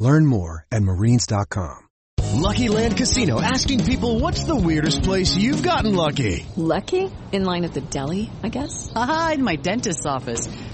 Learn more at marines.com. Lucky Land Casino asking people what's the weirdest place you've gotten lucky? Lucky? In line at the deli, I guess? Aha, in my dentist's office.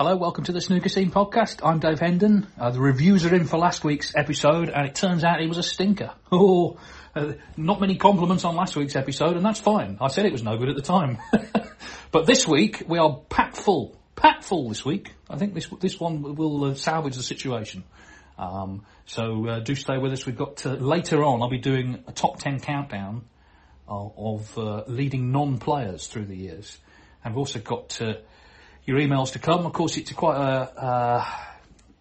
Hello, welcome to the Snooker Scene podcast. I'm Dave Hendon. Uh, the reviews are in for last week's episode, and it turns out it was a stinker. Oh, uh, not many compliments on last week's episode, and that's fine. I said it was no good at the time. but this week we are packed full, packed full this week. I think this this one will uh, salvage the situation. Um, so uh, do stay with us. We've got uh, later on. I'll be doing a top ten countdown of, uh, leading non-players through the years, and we've also got your emails to come. Of course, it's quite a uh,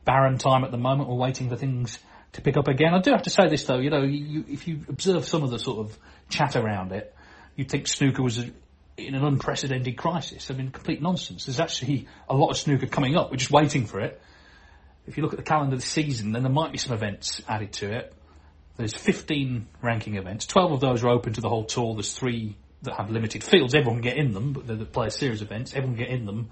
barren time at the moment. We're waiting for things to pick up again. I do have to say this though, you know, you, if you observe some of the sort of chat around it, you'd think snooker was a, in an unprecedented crisis. I mean, complete nonsense. There's actually a lot of snooker coming up. We're just waiting for it. If you look at the calendar of the season, then there might be some events added to it. There's 15 ranking events. 12 of those are open to the whole tour. There's three that have limited fields. Everyone can get in them, but they're the player series events. Everyone can get in them,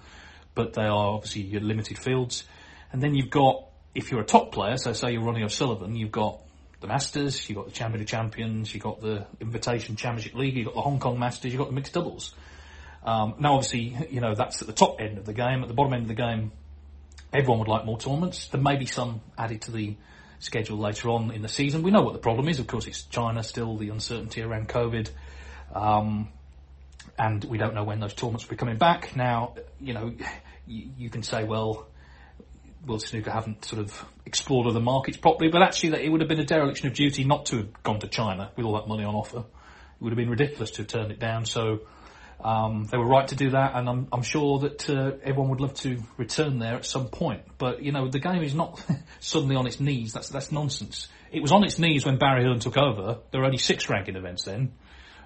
but they are obviously your limited fields. And then you've got, if you're a top player, so say you're Ronnie O'Sullivan, you've got the Masters, you've got the Champion of Champions, you've got the Invitation Championship League, you've got the Hong Kong Masters, you've got the mixed doubles. Um, now obviously, you know, that's at the top end of the game. At the bottom end of the game, everyone would like more tournaments. There may be some added to the schedule later on in the season. We know what the problem is. Of course, it's China still, the uncertainty around COVID. Um, and we don't know when those tournaments will be coming back. Now, you know, you, you can say, well, World Snooker haven't sort of explored other markets properly, but actually that it would have been a dereliction of duty not to have gone to China with all that money on offer. It would have been ridiculous to have turned it down. So um, they were right to do that, and I'm, I'm sure that uh, everyone would love to return there at some point. But you know, the game is not suddenly on its knees. That's that's nonsense. It was on its knees when Barry Hearn took over. There were only six ranking events then.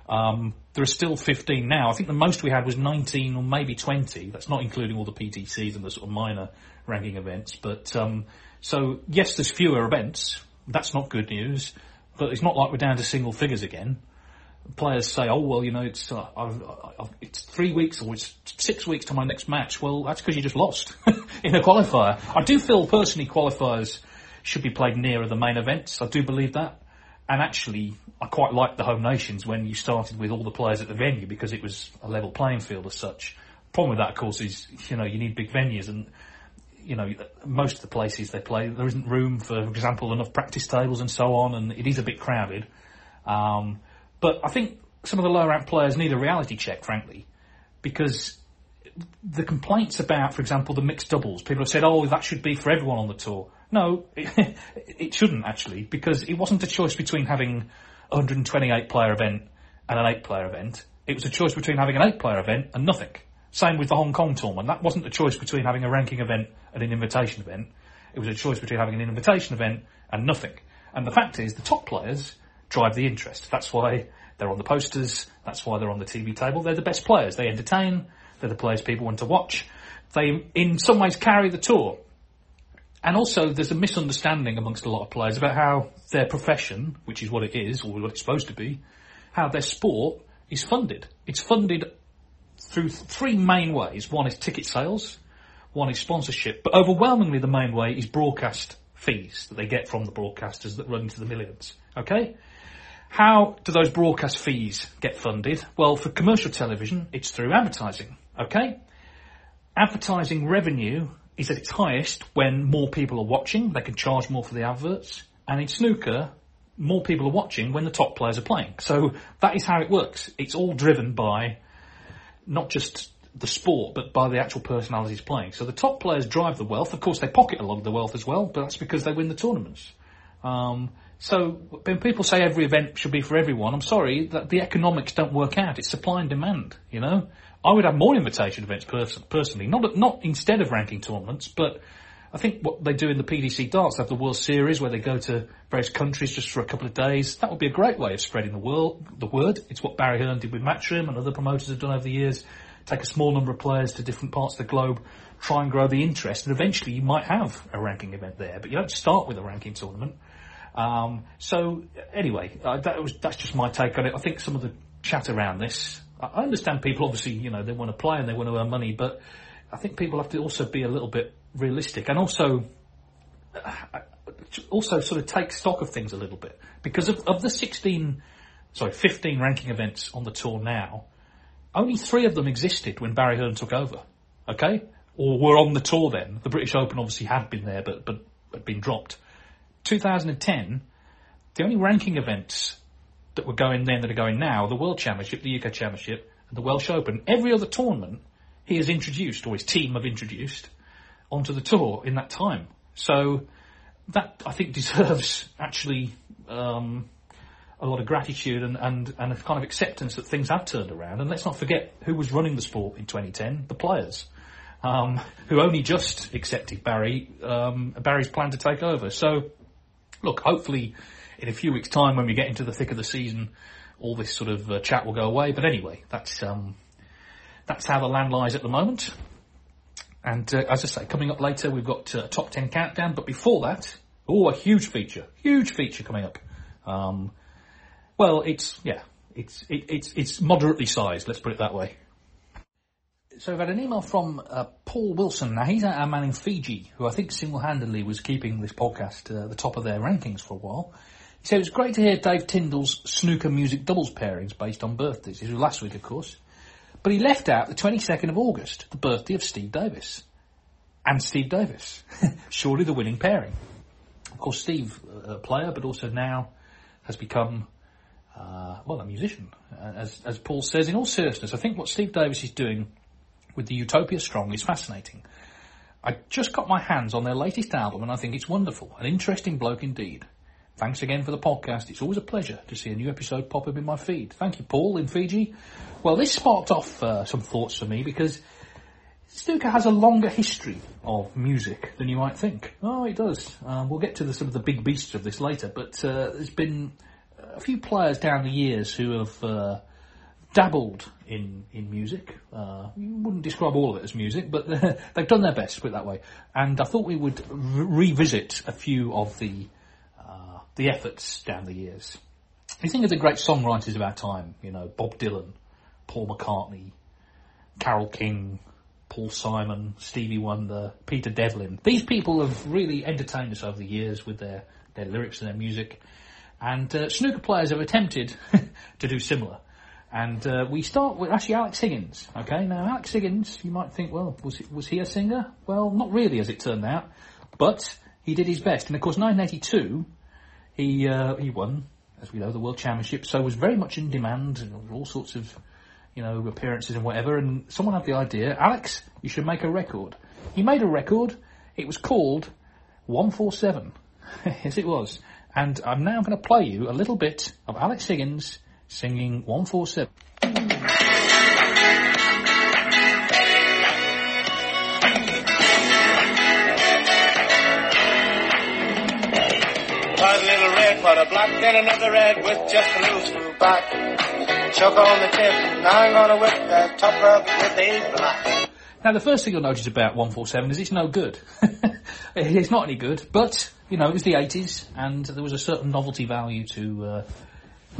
Um, there are still 15 now. I think the most we had was 19 or maybe 20. That's not including all the PTCs and the sort of minor ranking events. But um, so yes, there's fewer events. That's not good news. But it's not like we're down to single figures again. Players say, "Oh well, you know, it's uh, I've, I've, it's three weeks or it's six weeks to my next match." Well, that's because you just lost in a qualifier. I do feel personally qualifiers should be played nearer the main events. I do believe that. And actually, I quite liked the home nations when you started with all the players at the venue because it was a level playing field as such. Problem with that, of course, is you know you need big venues and you know most of the places they play there isn't room for, for example, enough practice tables and so on, and it is a bit crowded. Um, but I think some of the lower ranked players need a reality check, frankly, because the complaints about, for example, the mixed doubles, people have said, oh, that should be for everyone on the tour. No, it, it shouldn't actually, because it wasn't a choice between having a 128 player event and an 8 player event. It was a choice between having an 8 player event and nothing. Same with the Hong Kong tournament. That wasn't a choice between having a ranking event and an invitation event. It was a choice between having an invitation event and nothing. And the fact is, the top players drive the interest. That's why they're on the posters. That's why they're on the TV table. They're the best players. They entertain. They're the players people want to watch. They, in some ways, carry the tour. And also, there's a misunderstanding amongst a lot of players about how their profession, which is what it is, or what it's supposed to be, how their sport is funded. It's funded through three main ways. One is ticket sales, one is sponsorship, but overwhelmingly the main way is broadcast fees that they get from the broadcasters that run into the millions. Okay? How do those broadcast fees get funded? Well, for commercial television, it's through advertising. Okay? Advertising revenue is at its highest when more people are watching. They can charge more for the adverts. And in snooker, more people are watching when the top players are playing. So that is how it works. It's all driven by not just the sport, but by the actual personalities playing. So the top players drive the wealth. Of course, they pocket a lot of the wealth as well, but that's because they win the tournaments. Um, so when people say every event should be for everyone, I'm sorry that the economics don't work out. It's supply and demand. You know, I would have more invitation events pers- personally, not not instead of ranking tournaments, but I think what they do in the PDC darts, they have the World Series where they go to various countries just for a couple of days. That would be a great way of spreading the world, the word. It's what Barry Hearn did with Matchroom and other promoters have done over the years. Take a small number of players to different parts of the globe, try and grow the interest, and eventually you might have a ranking event there. But you don't start with a ranking tournament. Um, so anyway, uh, that was that's just my take on it. I think some of the chat around this. I understand people obviously, you know, they want to play and they want to earn money, but I think people have to also be a little bit realistic and also uh, also sort of take stock of things a little bit because of, of the 16, sorry, 15 ranking events on the tour now, only three of them existed when Barry Hearn took over. Okay, or were on the tour then. The British Open obviously had been there, but but had been dropped. 2010, the only ranking events that were going then that are going now, the World Championship, the UK Championship, and the Welsh Open. Every other tournament he has introduced, or his team have introduced, onto the tour in that time. So that I think deserves actually um, a lot of gratitude and, and, and a kind of acceptance that things have turned around. And let's not forget who was running the sport in 2010, the players. Um, who only just accepted Barry, um, Barry's plan to take over. So, look, hopefully in a few weeks' time when we get into the thick of the season, all this sort of uh, chat will go away. But anyway, that's um, that's how the land lies at the moment. And uh, as I say, coming up later, we've got a top ten countdown. But before that, oh, a huge feature, huge feature coming up. Um, well, it's yeah, it's it, it's it's moderately sized. Let's put it that way. So I've had an email from uh, Paul Wilson. Now he's our man in Fiji, who I think single-handedly was keeping this podcast uh, the top of their rankings for a while. He said it was great to hear Dave Tyndall's snooker music doubles pairings based on birthdays. This was last week, of course. But he left out the 22nd of August, the birthday of Steve Davis. And Steve Davis. Surely the winning pairing. Of course, Steve, a player, but also now has become, uh, well, a musician. As, as Paul says, in all seriousness, I think what Steve Davis is doing with the Utopia Strong is fascinating. I just got my hands on their latest album and I think it's wonderful. An interesting bloke indeed. Thanks again for the podcast. It's always a pleasure to see a new episode pop up in my feed. Thank you, Paul, in Fiji. Well, this sparked off uh, some thoughts for me because snooker has a longer history of music than you might think. Oh, it does. Um, we'll get to the, some of the big beasts of this later, but uh, there's been a few players down the years who have uh, dabbled in in music. Uh, you wouldn't describe all of it as music, but they've done their best, put it that way. And I thought we would re- revisit a few of the uh, the efforts down the years. You think of the great songwriters of our time, you know, Bob Dylan, Paul McCartney, Carole King, Paul Simon, Stevie Wonder, Peter Devlin. These people have really entertained us over the years with their, their lyrics and their music. And uh, snooker players have attempted to do similar. And uh, we start with actually Alex Higgins. Okay, now Alex Higgins, you might think, well, was he, was he a singer? Well, not really, as it turned out, but he did his best. And of course, 1982, he uh, he won, as we know, the World Championship. So was very much in demand, and all sorts of, you know, appearances and whatever. And someone had the idea, Alex, you should make a record. He made a record. It was called 147. yes, it was. And I'm now going to play you a little bit of Alex Higgins singing 147. But a black, then another red with just a little screw back. Choke on the tip, now I'm gonna whip that top up with a black. Now, the first thing you'll notice about 147 is it's no good. it's not any good, but, you know, it was the 80s, and there was a certain novelty value to uh,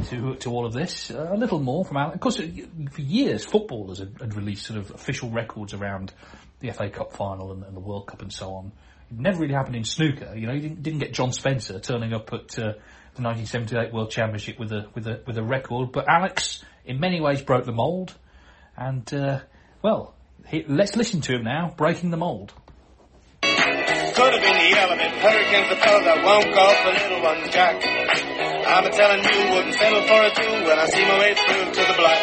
to to all of this. Uh, a little more from Alan. Of course, for years, footballers had, had released sort of official records around the FA Cup final and, and the World Cup and so on. It never really happened in snooker. You know, you didn't, didn't get John Spencer turning up at uh, the 1978 World Championship with a with a with a record. But Alex, in many ways, broke the mould. And uh, well, he, let's listen to him now, breaking the mould. Could have been the element. Hurricane's the fellow that won't golf the little ones, Jack. I'm a telling you, wouldn't settle for a two when I see my way through to the black.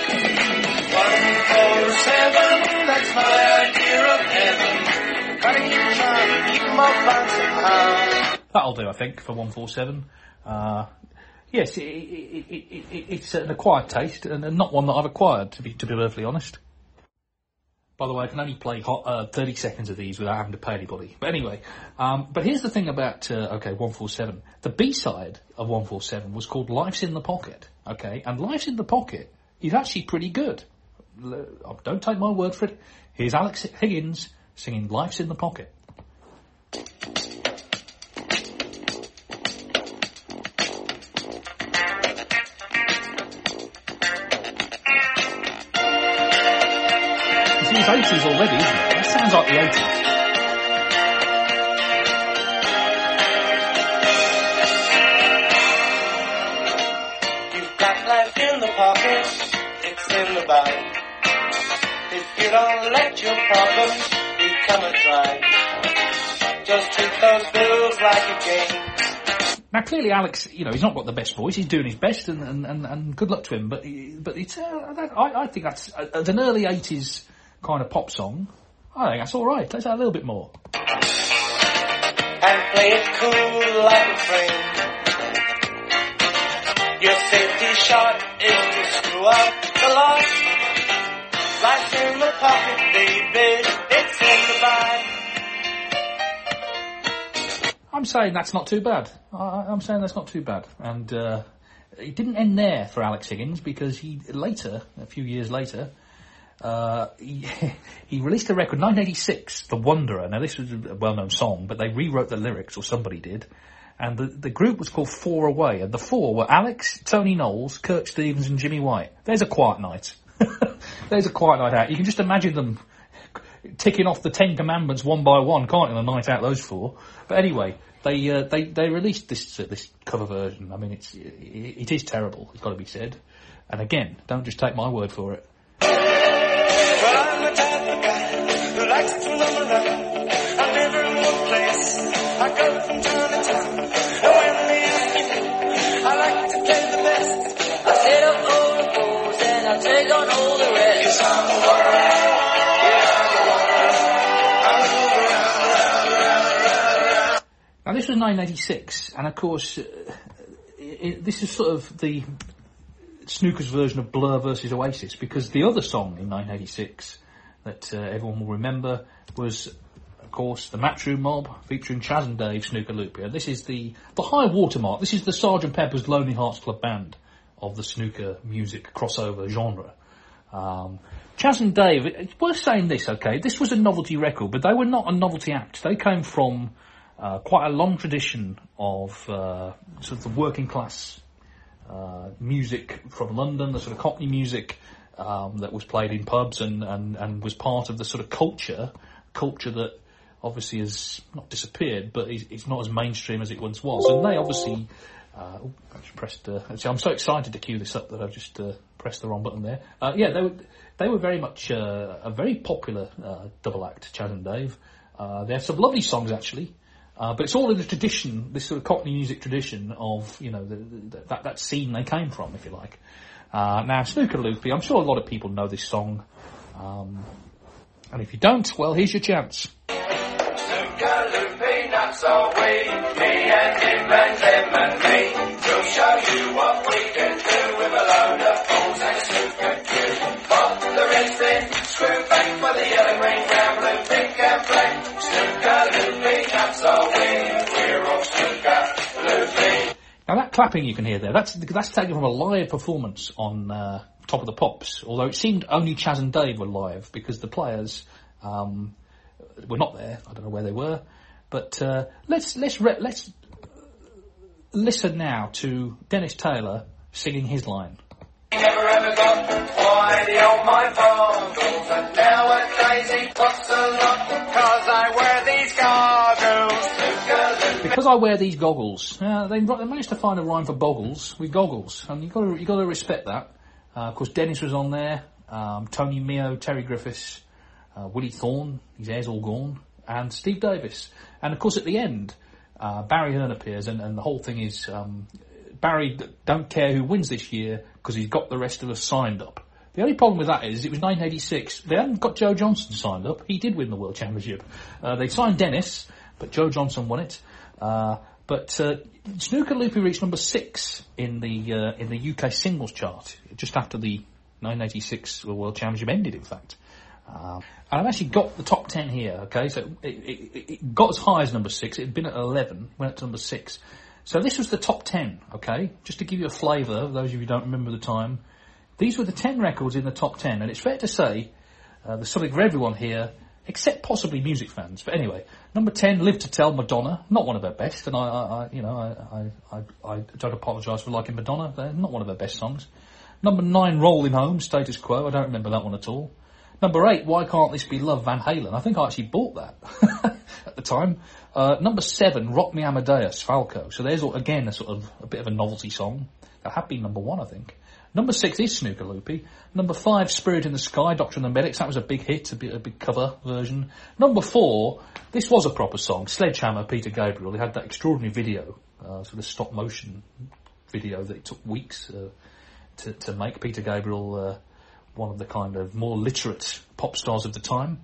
One, four, seven, that's my idea of heaven. Gotta keep trying, keep 'em all bouncing high. That'll do, I think, for 147. Uh, yes, it, it, it, it, it's an acquired taste, and, not one that I've acquired, to be to be perfectly honest. By the way, I can only play hot, uh, 30 seconds of these without having to pay anybody. But anyway, um, but here's the thing about, uh, okay, 147. The B-side of 147 was called Life's in the Pocket, okay? And Life's in the Pocket is actually pretty good. Don't take my word for it. Here's Alex Higgins singing Life's in the Pocket. 80s already, isn't it? That sounds like the 80s. You've got life in the pocket, it's in the bag. If you don't let your problems become a just treat those bills like a game. Now, clearly, Alex, you know, he's not got the best voice. He's doing his best, and, and, and, and good luck to him. But but it's uh, I, I think that's uh, an early '80s kind of pop song. I think that's all right. Let's add a little bit more. and play it cool like a friend. Your safety shot is to screw up the lot. Life's in the pocket, baby. It's in the bag. I'm saying that's not too bad. I, I'm saying that's not too bad. And uh, it didn't end there for Alex Higgins because he later, a few years later, uh, he, he released a record, 1986, The Wanderer. Now this was a well-known song, but they rewrote the lyrics, or somebody did. And the, the group was called Four Away, and the four were Alex, Tony Knowles, Kirk Stevens, and Jimmy White. There's a quiet night. There's a quiet night out. You can just imagine them ticking off the Ten Commandments one by one, can't you? A night out, those four. But anyway, they uh, they they released this uh, this cover version. I mean, it's it, it is terrible. It's got to be said. And again, don't just take my word for it. Now this was 1986, and of course, uh, it, this is sort of the snooker's version of Blur versus Oasis, because the other song in 1986 that uh, everyone will remember was, of course, the Matchroom Mob featuring Chas and Dave Snooker Loopy. This is the the high watermark. This is the Sergeant Pepper's Lonely Hearts Club Band of the snooker music crossover genre. Um, Chas and Dave, it's worth saying this, okay? This was a novelty record, but they were not a novelty act. They came from uh, quite a long tradition of uh, sort of the working class uh, music from London, the sort of Cockney music um, that was played in pubs and, and, and was part of the sort of culture, culture that obviously has not disappeared, but is, it's not as mainstream as it once was. And they obviously, uh, oh, I just pressed. Uh, actually, I'm so excited to cue this up that I've just uh, pressed the wrong button there. Uh, yeah, they were they were very much uh, a very popular uh, double act, Chas and Dave. They have some lovely songs actually. Uh, but it's all in the tradition, this sort of Cockney music tradition of, you know, the, the, that, that scene they came from, if you like. Uh, now, Snooker Loopy, I'm sure a lot of people know this song. Um, and if you don't, well, here's your chance. Snooker Loopy, we, me and him and and me. We'll show you what we can do with a load of balls and a snooker cue. Screw for the yellow, green, Now that clapping you can hear there, that's that's taken from a live performance on uh, Top of the Pops. Although it seemed only Chas and Dave were live because the players um, were not there. I don't know where they were, but uh, let's let's re- let's listen now to Dennis Taylor singing his line. Never ever got the old my nowadays he a lot Cause I wear these goggles Because I wear these goggles. Uh, they, they managed to find a rhyme for boggles with goggles, and you got to you got to respect that. Uh, of course, Dennis was on there, um, Tony Meo, Terry Griffiths, uh, Willie Thorne, his hair's all gone, and Steve Davis. And of course, at the end, uh, Barry Hearn appears, and, and the whole thing is um, Barry don't care who wins this year because he's got the rest of us signed up. The only problem with that is it was 1986. They hadn't got Joe Johnson signed up. He did win the World Championship. Uh, they signed Dennis, but Joe Johnson won it. Uh, but uh, Snooker Loopy reached number six in the uh, in the UK singles chart just after the 1986 World Championship ended. In fact, um, and I've actually got the top ten here. Okay, so it, it, it got as high as number six. It had been at 11, went up to number six. So this was the top ten. Okay, just to give you a flavour, those of you who don't remember the time, these were the ten records in the top ten, and it's fair to say uh, there's something for everyone here, except possibly music fans. But anyway, number ten, "Live to Tell," Madonna, not one of her best, and I, I, you know, I, I, I, I don't apologise for liking Madonna. They're not one of her best songs. Number nine, "Rolling Home," Status Quo. I don't remember that one at all. Number eight, Why Can't This Be Love, Van Halen. I think I actually bought that at the time. Uh, number seven, Rock Me Amadeus, Falco. So there's, again, a sort of, a bit of a novelty song. That had been number one, I think. Number six is Snooker Loopy. Number five, Spirit in the Sky, Doctor and the Medics. That was a big hit, a, bit, a big cover version. Number four, this was a proper song, Sledgehammer, Peter Gabriel. They had that extraordinary video, uh, sort of stop motion video that it took weeks uh, to, to make. Peter Gabriel, uh, one of the kind of more literate pop stars of the time.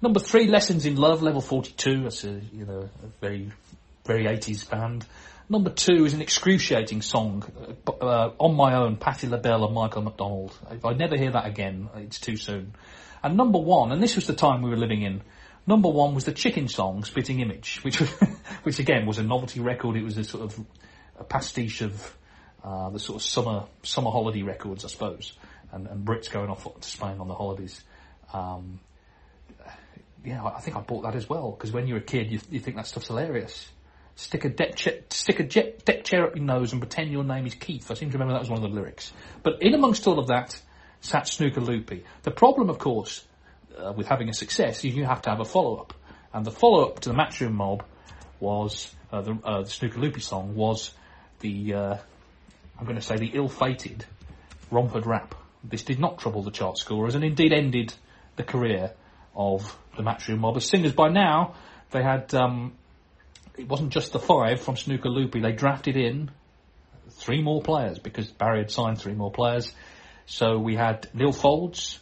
Number three, Lessons in Love, Level 42. That's a, you know, a very, very 80s band. Number two is an excruciating song, uh, On My Own, Patti LaBelle and Michael McDonald. If I never hear that again, it's too soon. And number one, and this was the time we were living in, number one was the Chicken song, Spitting Image, which was, which again was a novelty record. It was a sort of a pastiche of uh, the sort of summer summer holiday records, I suppose and, and Brits going off to Spain on the holidays. Um, yeah, I think I bought that as well because when you're a kid, you, you think that stuff's hilarious. Stick a deck chair, stick a jet, deck chair up your nose and pretend your name is Keith. I seem to remember that was one of the lyrics. But in amongst all of that, sat Snooker Loopy. The problem, of course, uh, with having a success is you have to have a follow up, and the follow up to the Matchroom Mob was uh, the, uh, the Snooker Loopy song was the uh, I'm going to say the ill-fated Romford Rap. This did not trouble the chart scorers and indeed ended the career of the Matchroom Mob. As singers by now, they had, um, it wasn't just the five from Snooker Loopy, they drafted in three more players because Barry had signed three more players. So we had Neil Foulds,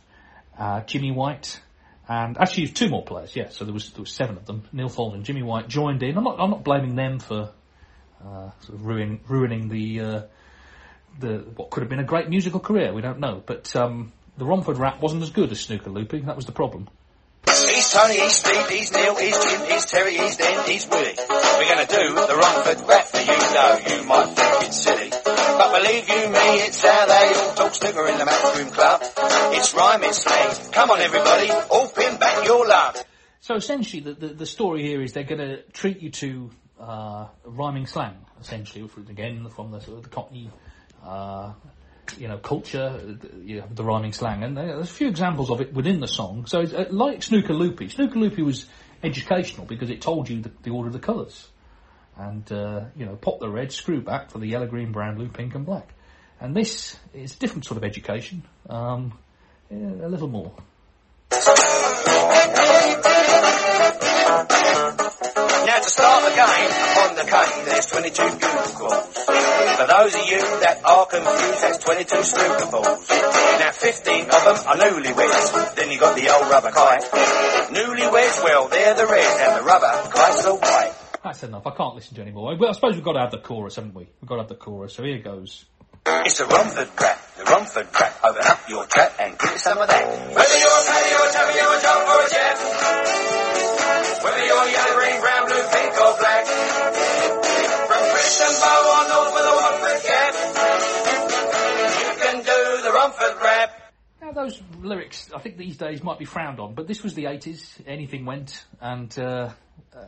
uh, Jimmy White, and actually two more players, yeah, so there was, there was seven of them. Neil Foulds and Jimmy White joined in. I'm not, I'm not blaming them for, uh, sort of ruin, ruining the, uh, the what could have been a great musical career. We don't know, but um, the Romford Rap wasn't as good as Snooker Loopy. That was the problem. Tony, he's Steve, he's Neil, he's Jim, he's Terry, he's Dan, he's Willie. We're gonna do the Romford rap for you know you might think it's silly. But believe you me, it's how they all talk snooker in the Matchroom Club. It's rhyme, it's slang. Come on everybody, all pin back your love. So essentially, the, the, the story here is they're to treat you to uh, rhyming slang, essentially, again from the sort of the Cockney uh, you know, culture, you have the rhyming slang, and there's a few examples of it within the song. So, it's, uh, like Snooker Loopy, Snooker Loopy was educational because it told you the, the order of the colours. And, uh, you know, pop the red, screw back for the yellow, green, brown, blue, pink and black. And this is a different sort of education, um, yeah, a little more. Start the game, upon the cane there's 22 bugle calls. For those of you that are confused, that's 22 snooker balls. Now 15 of them are newlyweds, then you got the old rubber kite. Newlyweds, well, they're the red, and the rubber kite's the white. That's enough. I can't listen to any more. Well, I suppose we've got to have the chorus, haven't we? We've got to have the chorus. So here goes. It's the Romford rap, the Romford rap. Open up your trap and give it some of that. Whether you're a paddy or a tabby or a jump or a jet. Whether you're yellow, green, brown, blue, pink or black. From Christian Bow on over the Watford Gap. You can do the Romford rap. Now those lyrics, I think these days might be frowned on, but this was the 80s. Anything went, and uh, uh,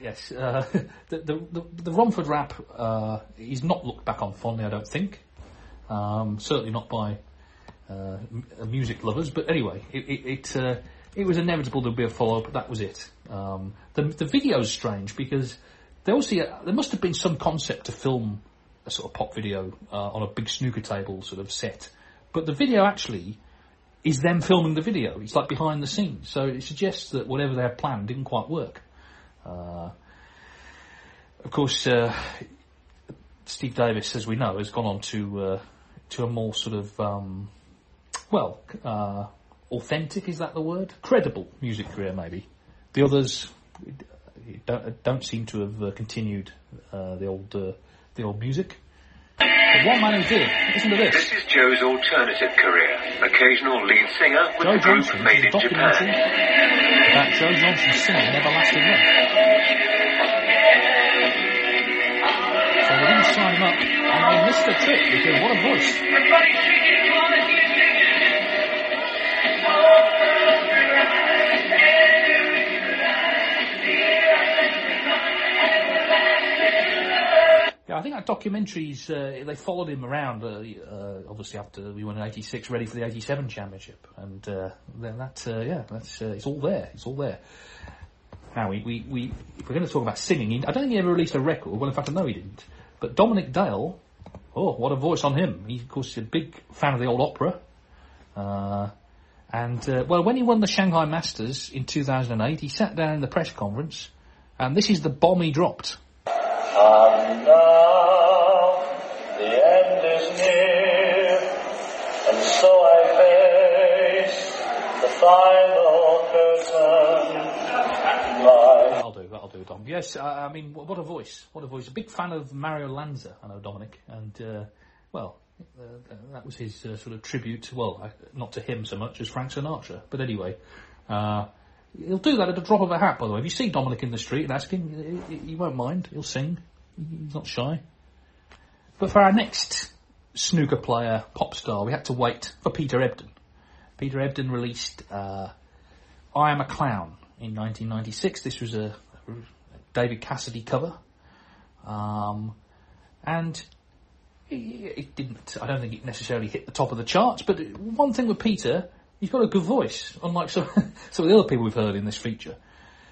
yes, uh, the, the the Romford rap uh, is not looked back on fondly. I don't think. Um, certainly not by uh, uh, music lovers. But anyway, it it it, it was inevitable there'd be a follow up. But that was it. Um, the the video's strange because there obviously there must have been some concept to film a sort of pop video uh, on a big snooker table sort of set, but the video actually is them filming the video. It's like behind the scenes, so it suggests that whatever they had planned didn't quite work. Uh, of course, uh, Steve Davis, as we know, has gone on to uh, to a more sort of um, well, uh, authentic is that the word? Credible music career, maybe. The others don't, don't seem to have uh, continued uh, the old uh, the old music. But one man who did, listen to this. This is Joe's alternative career. Occasional lead singer with Joe the group Johnson, Made in Japan. about Joe Johnson singing Everlasting Love. So they didn't sign him up, and they missed the trick because what a voice. I think that documentaries, uh, they followed him around, uh, uh, obviously after we won in 86, ready for the 87 championship. And, uh, then that, uh, yeah, that's, it's all there. It's all there. Now, we, we, we, if we're going to talk about singing, I don't think he ever released a record. Well, in fact, I know he didn't. But Dominic Dale, oh, what a voice on him. He, of course, is a big fan of the old opera. Uh, and, uh, well, when he won the Shanghai Masters in 2008, he sat down in the press conference, and this is the bomb he dropped. And now the end is near, and so I face the final curtain. That'll do, that'll do, Dom. Yes, I, I mean, what a voice, what a voice. A big fan of Mario Lanza, I know, Dominic, and, uh, well, uh, that was his uh, sort of tribute, well, uh, not to him so much as Frank Sinatra, but anyway, uh, he'll do that at a drop of a hat, by the way. If you see Dominic in the street and ask him, he, won't mind, he'll sing, he's not shy. But for our next snooker player, pop star, we had to wait for Peter Ebdon. Peter Ebdon released, uh, I Am a Clown in 1996. This was a David Cassidy cover. Um, and it didn't, I don't think it necessarily hit the top of the charts, but one thing with Peter, he's got a good voice, unlike some, some of the other people we've heard in this feature.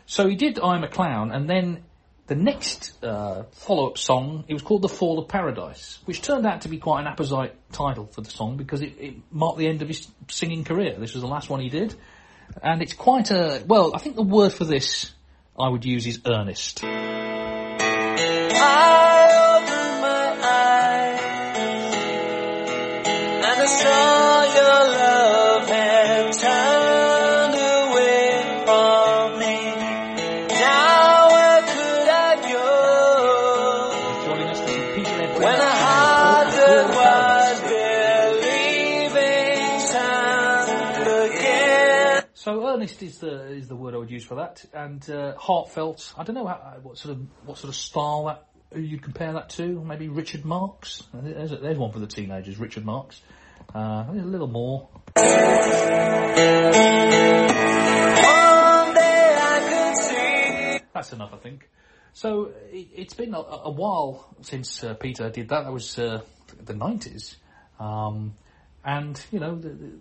So he did I'm a Clown, and then the next uh, follow-up song, it was called The Fall of Paradise, which turned out to be quite an apposite title for the song because it, it marked the end of his singing career. This was the last one he did. And it's quite a, well, I think the word for this I would use is earnest. I the is the word I would use for that, and uh, heartfelt. I don't know how, what sort of what sort of style that who you'd compare that to. Maybe Richard Marx. There's, there's one for the teenagers, Richard Marx. Uh, a little more. One day I could see. That's enough, I think. So it, it's been a, a while since uh, Peter did that. That was uh, the nineties, um, and you know the, the,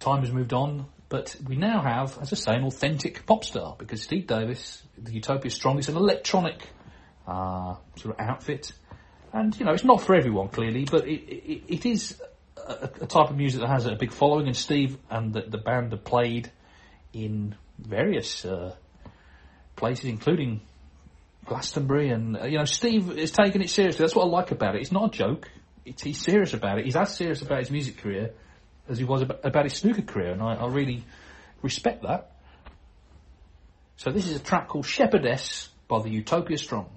time has moved on. But we now have, as I say, an authentic pop star because Steve Davis, the Utopia Strong, is an electronic uh, sort of outfit, and you know it's not for everyone clearly, but it, it, it is a, a type of music that has a big following. And Steve and the, the band have played in various uh, places, including Glastonbury, and uh, you know Steve is taking it seriously. That's what I like about it. It's not a joke. It's, he's serious about it. He's as serious about his music career as he was about, about his snooker career, and I, I really respect that. So this is a track called Shepherdess by the Utopia Strong.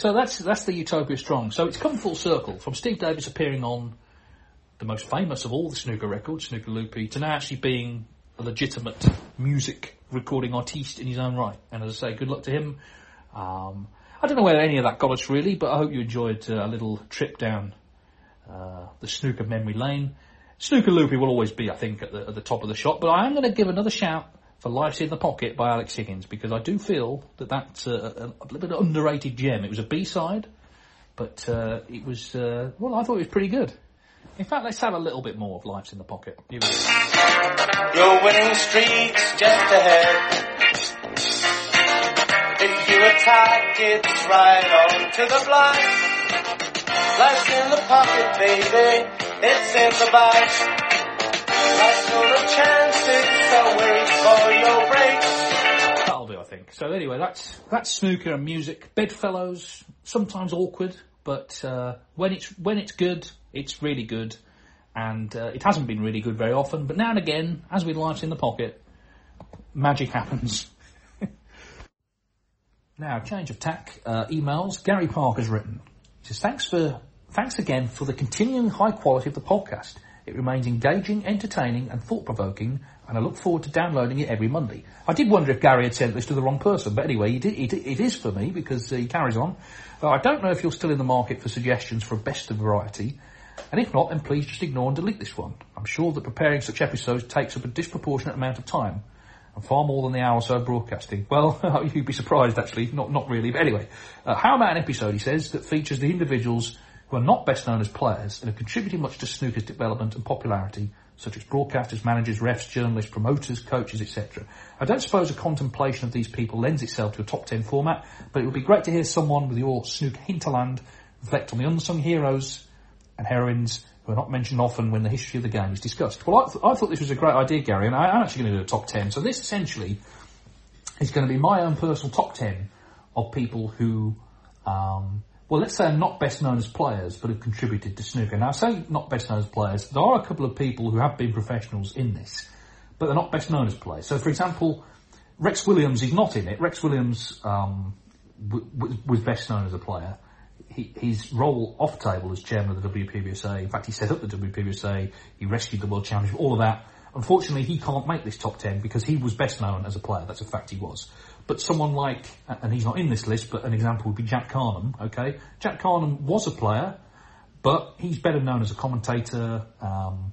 So that's that's the Utopia Strong. So it's come full circle from Steve Davis appearing on the most famous of all the snooker records, Snooker Loopy, to now actually being a legitimate music recording artiste in his own right. And as I say, good luck to him. Um, I don't know where any of that got us really, but I hope you enjoyed uh, a little trip down uh, the snooker memory lane. Snooker Loopy will always be, I think, at the, at the top of the shot, but I am going to give another shout for Life's in the Pocket by Alex Higgins because I do feel that that's a, a, a little bit of underrated gem. It was a B-side, but uh, it was, uh, well, I thought it was pretty good. In fact, let's have a little bit more of Life's in the Pocket. Here we go. Your winning streak's just ahead. If you attack, it's right on to the blind. Life's in the pocket, baby. It's in the bite. That'll do, I think. So anyway, that's that's snooker and music. Bedfellows, sometimes awkward, but uh, when it's when it's good, it's really good. And uh, it hasn't been really good very often, but now and again, as with Life's in the Pocket, magic happens. now, change of tack. Uh, emails. Gary Park has written. He says, "Thanks for thanks again for the continuing high quality of the podcast. It remains engaging, entertaining, and thought provoking, and I look forward to downloading it every Monday." I did wonder if Gary had sent this to the wrong person, but anyway, it, it, is for me because he carries on. Uh, I don't know if you're still in the market for suggestions for a best of variety. And if not, then please just ignore and delete this one. I'm sure that preparing such episodes takes up a disproportionate amount of time, and far more than the hour or so of broadcasting. Well, you'd be surprised actually, not not really. But anyway, uh, how about an episode, he says, that features the individuals who are not best known as players and have contributed much to snooker's development and popularity, such as broadcasters, managers, refs, journalists, promoters, coaches, etc. I don't suppose a contemplation of these people lends itself to a top 10 format, but it would be great to hear someone with your snooker hinterland reflect on the unsung heroes and heroines who are not mentioned often when the history of the game is discussed. Well, I, th- I thought this was a great idea, Gary, and I, I'm actually going to do a top 10. So this essentially is going to be my own personal top 10 of people who, um, well, let's say are not best known as players, but have contributed to snooker. Now, I say not best known as players. There are a couple of people who have been professionals in this, but they're not best known as players. So, for example, Rex Williams is not in it. Rex Williams um, w- w- was best known as a player. He, his role off table as chairman of the WPBSA, in fact, he set up the WPBSA, he rescued the World Championship, all of that. Unfortunately, he can't make this top 10 because he was best known as a player. That's a fact he was. But someone like, and he's not in this list, but an example would be Jack Karnehm, okay? Jack Karnehm was a player, but he's better known as a commentator, um,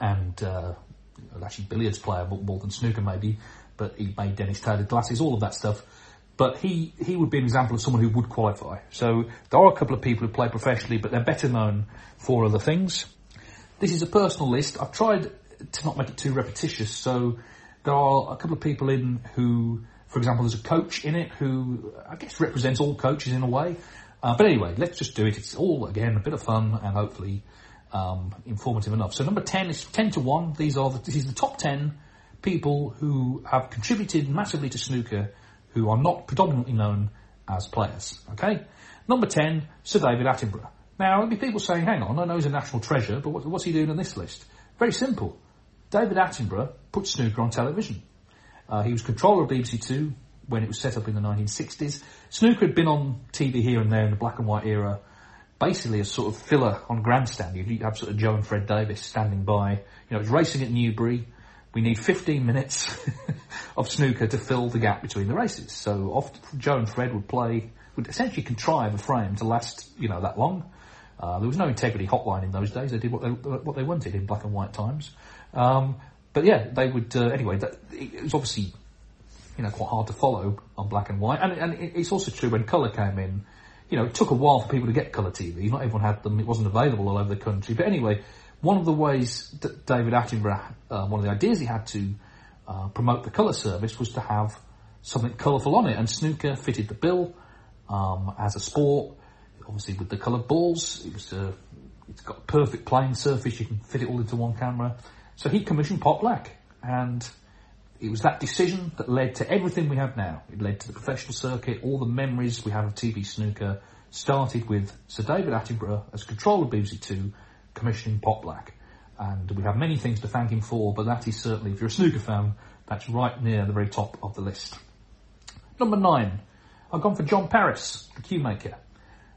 and, uh, actually billiards player more, than snooker maybe, but he made Dennis Taylor glasses, all of that stuff. But he, he would be an example of someone who would qualify. So there are a couple of people who play professionally, but they're better known for other things. This is a personal list. I've tried to not make it too repetitious, so there are a couple of people in who, for example, there's a coach in it who I guess represents all coaches in a way. Uh, but anyway, let's just do it. It's all, again, a bit of fun and hopefully um, informative enough. So number 10 is 10 to 1. These are the, this is the top 10 people who have contributed massively to snooker who are not predominantly known as players. Okay? Number 10, Sir David Attenborough. Now, there'll be people saying, hang on, I know he's a national treasure, but what, what's he doing on this list? Very simple. David Attenborough put snooker on television. Uh, he was controller of BBC Two when it was set up in the 1960s. Snooker had been on TV here and there in the black and white era, basically a sort of filler on grandstand. You'd have sort of Joe and Fred Davis standing by. You know, it was racing at Newbury. We need 15 minutes of snooker to fill the gap between the races. So often Joe and Fred would play, would essentially contrive a frame to last, you know, that long. Uh, there was no integrity hotline in those days. They did what they, what they wanted in black and white times. Um, but yeah, they would, uh, anyway, that, it was obviously, you know, quite hard to follow on black and white. And, and it's also true when colour came in, you know, it took a while for people to get colour TV. Not everyone had them. It wasn't available all over the country. But anyway, one of the ways that David Attenborough, uh, one of the ideas he had to uh, promote the colour service was to have something colourful on it. And snooker fitted the bill um, as a sport. Obviously, with the coloured balls, it was uh, it's got a perfect playing surface. You can fit it all into one camera. So he commissioned Pot Black, and it was that decision that led to everything we have now. It led to the professional circuit, all the memories we have of TV snooker started with Sir David Attenborough as controller of BBC Two, commissioning Pot Black. And we have many things to thank him for, but that is certainly, if you're a snooker fan, that's right near the very top of the list. Number nine, I've gone for John Parris, the cue maker.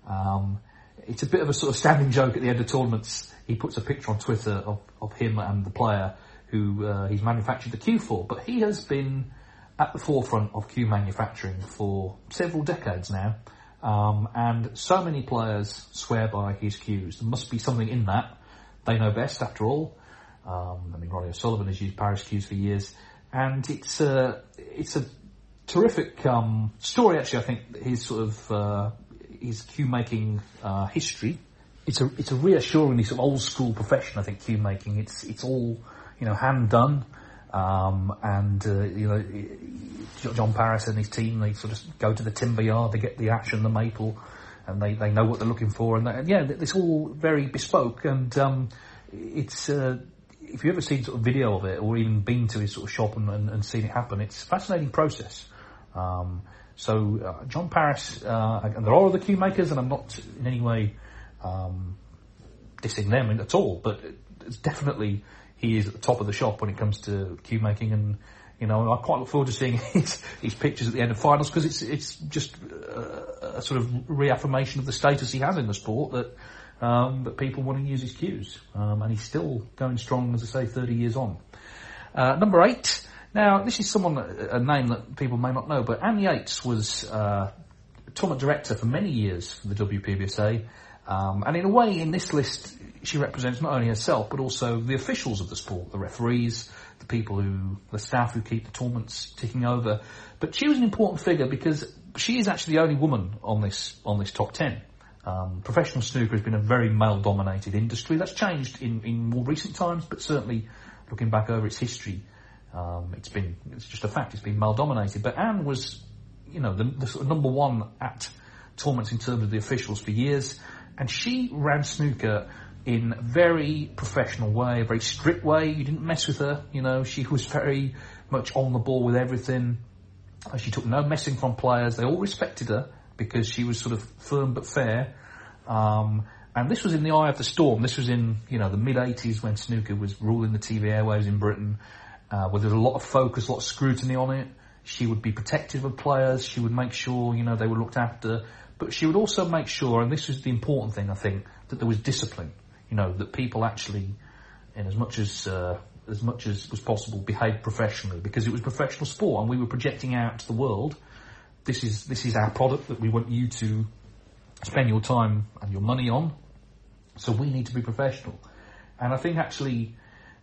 Um, it's a bit of a sort of standing joke at the end of tournaments. He puts a picture on Twitter of, of him and the player who uh, he's manufactured the cue for, but he has been at the forefront of cue manufacturing for several decades now. Um, and so many players swear by his cues. There must be something in that. They know best, after all. Um, I mean, Ronnie O'Sullivan has used Parris cues for years, and it's a it's a terrific um, story. Actually, I think his sort of uh, his cue making uh, history. It's a it's a reassuringly sort of old school profession. I think cue making. It's it's all you know hand done. Um, and uh, you know, John Parris and his team, they sort of go to the timber yard, they get the action, the maple, and they, they know what they're looking for, and, they, and yeah, it's all very bespoke, and um, it's uh, if you've ever seen sort of video of it, or even been to his sort of shop and, and, and seen it happen, it's a fascinating process. Um, so uh, John Parris, uh, and there are other cue makers, and I'm not in any way um, dissing them at all, but it's definitely he is at the top of the shop when it comes to cue making and you know, I quite look forward to seeing his, his pictures at the end of finals because it's it's just a, a, sort of reaffirmation of the status he has in the sport that um, that people want to use his cues, um, and he's still going strong, as I say, 30 years on. Uh, number eight. Now, this is someone a name that people may not know, but Anne Yates was uh, tournament director for many years for the WPBSA, um, and in a way, in this list, she represents not only herself but also the officials of the sport, the referees, the people who, the staff who keep the tournaments ticking over. But she was an important figure because she is actually the only woman on this on this top ten. Um, professional snooker has been a very male-dominated industry. That's changed in, in more recent times, but certainly looking back over its history, um, it's been it's just a fact. It's been male-dominated. But Anne was, you know, the, the sort of number one at tournaments in terms of the officials for years, and she ran snooker in a very professional way, a very strict way. You didn't mess with her, you know, she was very much on the ball with everything. She took no messing from players. They all respected her because she was sort of firm but fair. Um, and this was in the eye of the storm. This was in, you know, the mid 80s when snooker was ruling the TV airwaves in Britain, uh, where there was a lot of focus, a lot of scrutiny on it. She would be protective of players. She would make sure, you know, they were looked after. But she would also make sure, and this was the important thing, I think, that there was discipline you know, that people actually, in as much as, uh, as much as was possible, behaved professionally because it was professional sport and we were projecting out to the world, this is, this is our product that we want you to spend your time and your money on. So we need to be professional. And I think actually,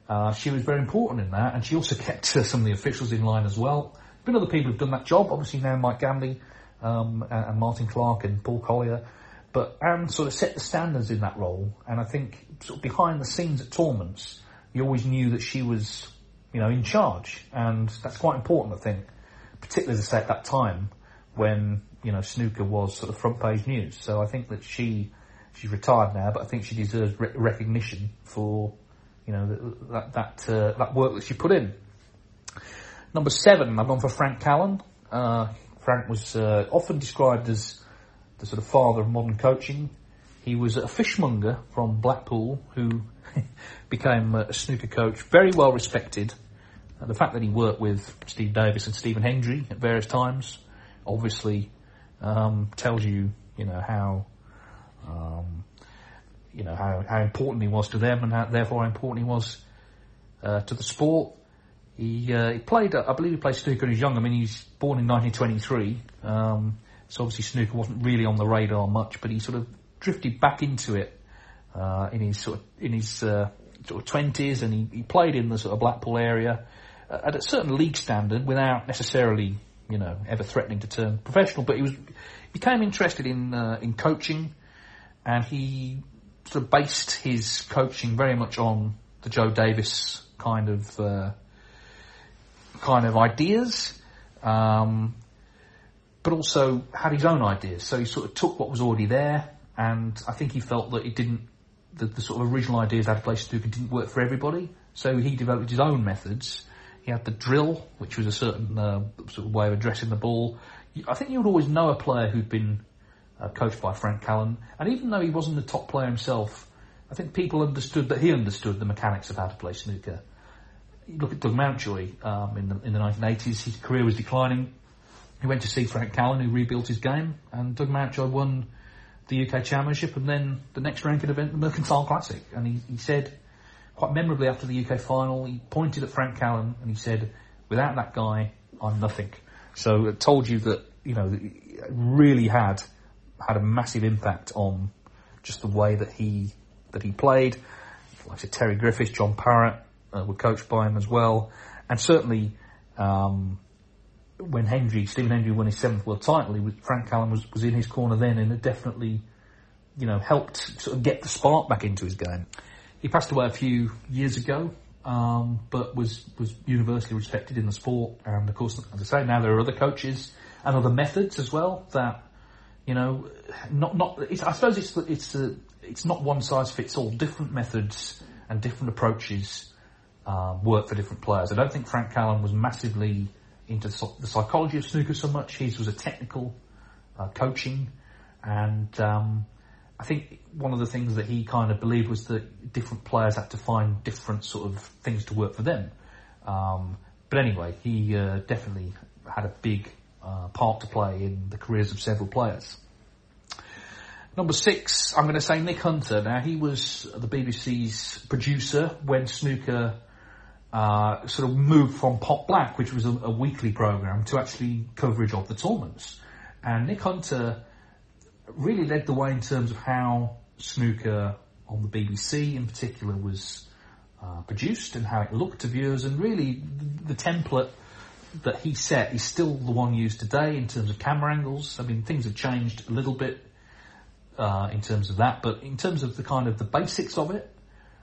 uh, she was very important in that and she also kept uh, some of the officials in line as well. Been other people who've done that job, obviously now Mike Gamley, um, and, and Martin Clark and Paul Collier. But Anne sort of set the standards in that role, and I think sort of behind the scenes at tournaments, you always knew that she was, you know, in charge, and that's quite important, I think, particularly as I say at that time when you know snooker was sort of front page news. So I think that she she's retired now, but I think she deserves re- recognition for you know that that uh, that work that she put in. Number seven, I've gone for Frank Callan. Uh, Frank was uh, often described as the sort of father of modern coaching. He was a fishmonger from Blackpool who became a snooker coach, very well respected. Uh, the fact that he worked with Steve Davis and Stephen Hendry at various times obviously um, tells you, you know, how, um, you know, how, how important he was to them and how, therefore how important he was uh, to the sport. He, uh, he played, I believe he played snooker when he was young. I mean, he's born in 1923. Um, so obviously snooker wasn't really on the radar much, but he sort of drifted back into it uh, in his sort of in his uh, sort of twenties, and he, he, played in the sort of Blackpool area uh, at a certain league standard without necessarily, you know, ever threatening to turn professional. But he was became interested in uh, in coaching, and he sort of based his coaching very much on the Joe Davis kind of uh, kind of ideas. Um, but also had his own ideas. So he sort of took what was already there, and I think he felt that it didn't, the, the sort of original ideas to play snooker didn't work for everybody. So he developed his own methods. He had the drill, which was a certain uh, sort of way of addressing the ball. I think you would always know a player who'd been uh, coached by Frank Callan, and even though he wasn't the top player himself, I think people understood that he understood the mechanics of how to play snooker. You look at Doug Mountjoy um, in the in the 1980s; his career was declining he went to see Frank Callan, who rebuilt his game, and Doug Mountjoy won the UK Championship, and then the next ranking event, the Mercantile Classic. And he, he said, quite memorably after the UK final, he pointed at Frank Callan and he said, "Without that guy, I'm nothing." So it told you that you know it really had had a massive impact on just the way that he that he played. Like I said, Terry Griffiths, John Parrott uh, were coached by him as well, and certainly um, when Hendry, Stephen Hendry won his seventh world title, was, Frank Callan was, was in his corner then, and it definitely, you know, helped sort of get the spark back into his game. He passed away a few years ago, um, but was was universally respected in the sport. And of course, as I say, now there are other coaches and other methods as well that, you know, not not. I suppose it's it's a, it's not one size fits all. Different methods and different approaches uh, work for different players. I don't think Frank Callan was massively into the psychology of snooker so much. His was a technical uh, coaching, and um, I think one of the things that he kind of believed was that different players had to find different sort of things to work for them. Um, but anyway, he uh, definitely had a big uh, part to play in the careers of several players. Number six, I'm going to say Nick Hunter. Now, he was the BBC's producer when snooker uh, sort of moved from Pot Black, which was a, a weekly program, to actually coverage of the tournaments. And Nick Hunter really led the way in terms of how snooker on the BBC in particular was uh, produced and how it looked to viewers and really the, the template that he set is still the one used today in terms of camera angles. I mean, things have changed a little bit uh, in terms of that, but in terms of the kind of the basics of it,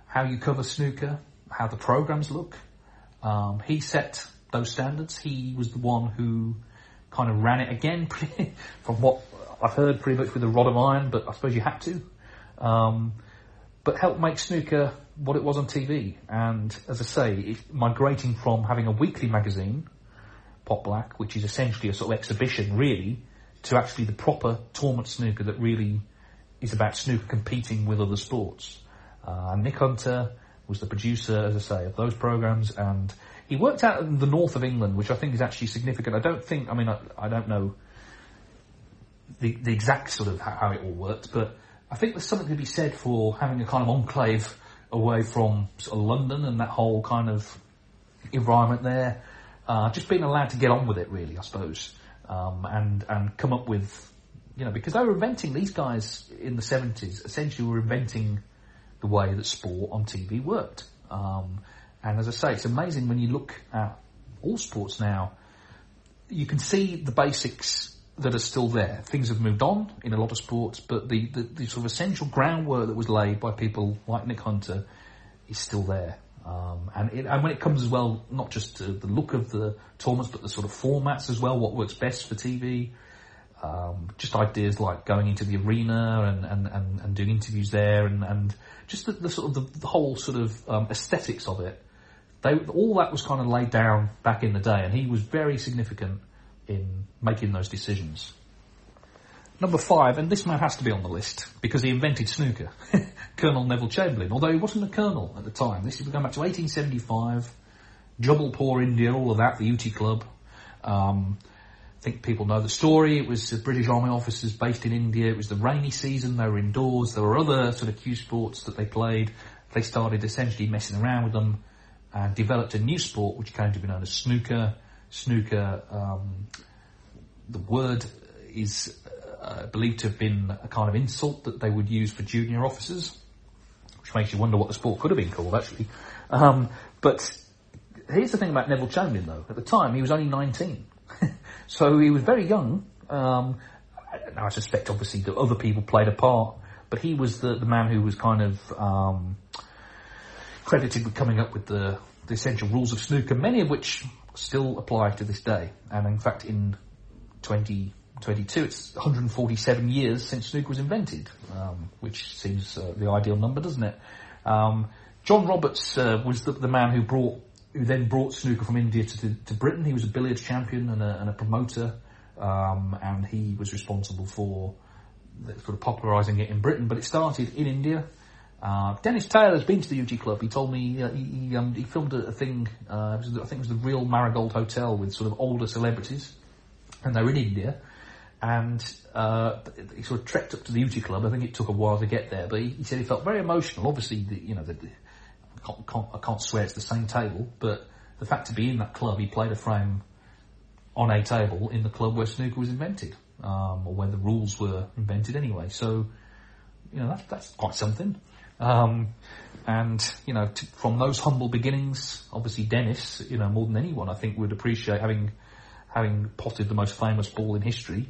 how you cover snooker, how the programs look, um, he set those standards. He was the one who kind of ran it again, from what I've heard, pretty much with a rod of iron. But I suppose you had to. Um, but helped make snooker what it was on TV. And as I say, it, migrating from having a weekly magazine, Pot Black, which is essentially a sort of exhibition, really, to actually the proper tournament snooker that really is about snooker competing with other sports. Uh, Nick Hunter was the producer, as I say, of those programs, and he worked out in the north of England, which I think is actually significant. I don't think, I mean, I, I don't know the, the exact sort of how, it all worked, but I think there's something to be said for having a kind of enclave away from sort of London and that whole kind of environment there. Uh, just being allowed to get on with it, really, I suppose, um, and and come up with, you know, because they were inventing these guys in the seventies. Essentially, were inventing the way that sport on TV worked. Um, and as I say, it's amazing when you look at all sports now. You can see the basics that are still there. Things have moved on in a lot of sports, but the, the, the sort of essential groundwork that was laid by people like Nick Hunter is still there. Um, and, it, and when it comes as well, not just to the look of the tournaments, but the sort of formats as well, what works best for TV, um, just ideas like going into the arena and, and, and, and doing interviews there and, and just the, the sort of the, the, whole sort of um, aesthetics of it. They, all that was kind of laid down back in the day and he was very significant in making those decisions. Number five, and this man has to be on the list because he invented snooker, Colonel Neville Chamberlain, although he wasn't a colonel at the time. This is going back to 1875, Jubbulpore, India, all of that, the Ooty Club. Um, think people know the story. It was British Army officers based in India. It was the rainy season. They were indoors. There were other sort of cue sports that they played. They started essentially messing around with them and developed a new sport which came to be known as snooker. Snooker, um, the word is uh, believed to have been a kind of insult that they would use for junior officers, which makes you wonder what the sport could have been called actually. Um, but here's the thing about Neville Chamberlain though. At the time, he was only 19. So he was very young. Um, now I suspect obviously that other people played a part, but he was the, the man who was kind of um, credited with coming up with the, the essential rules of snooker, many of which still apply to this day. And in fact, in 2022, it's 147 years since snooker was invented, um, which seems uh, the ideal number, doesn't it? Um, John Roberts uh, was the, the, man who brought, who then brought snooker from India to, to Britain. He was a billiards champion and a, and a promoter, um, and he was responsible for sort of popularising it in Britain. But it started in India. Uh, Dennis Taylor's been to the Ooty Club. He told me uh, he, he, um, he, filmed a, a thing. Uh, was, I think it was the Real Marigold Hotel with sort of older celebrities and they were in India, and uh, he sort of trekked up to the Ooty Club. I think it took a while to get there, but he, he said he felt very emotional. Obviously, the, you know, the, can't, can't, I can't swear it's the same table, but the fact to be in that club, he played a frame on a table in the club where snooker was invented, um, or where the rules were invented anyway. So, you know, that's, that's quite something. Um, and, you know, from those humble beginnings, obviously Dennis, you know, more than anyone, I think would appreciate having, having potted the most famous ball in history,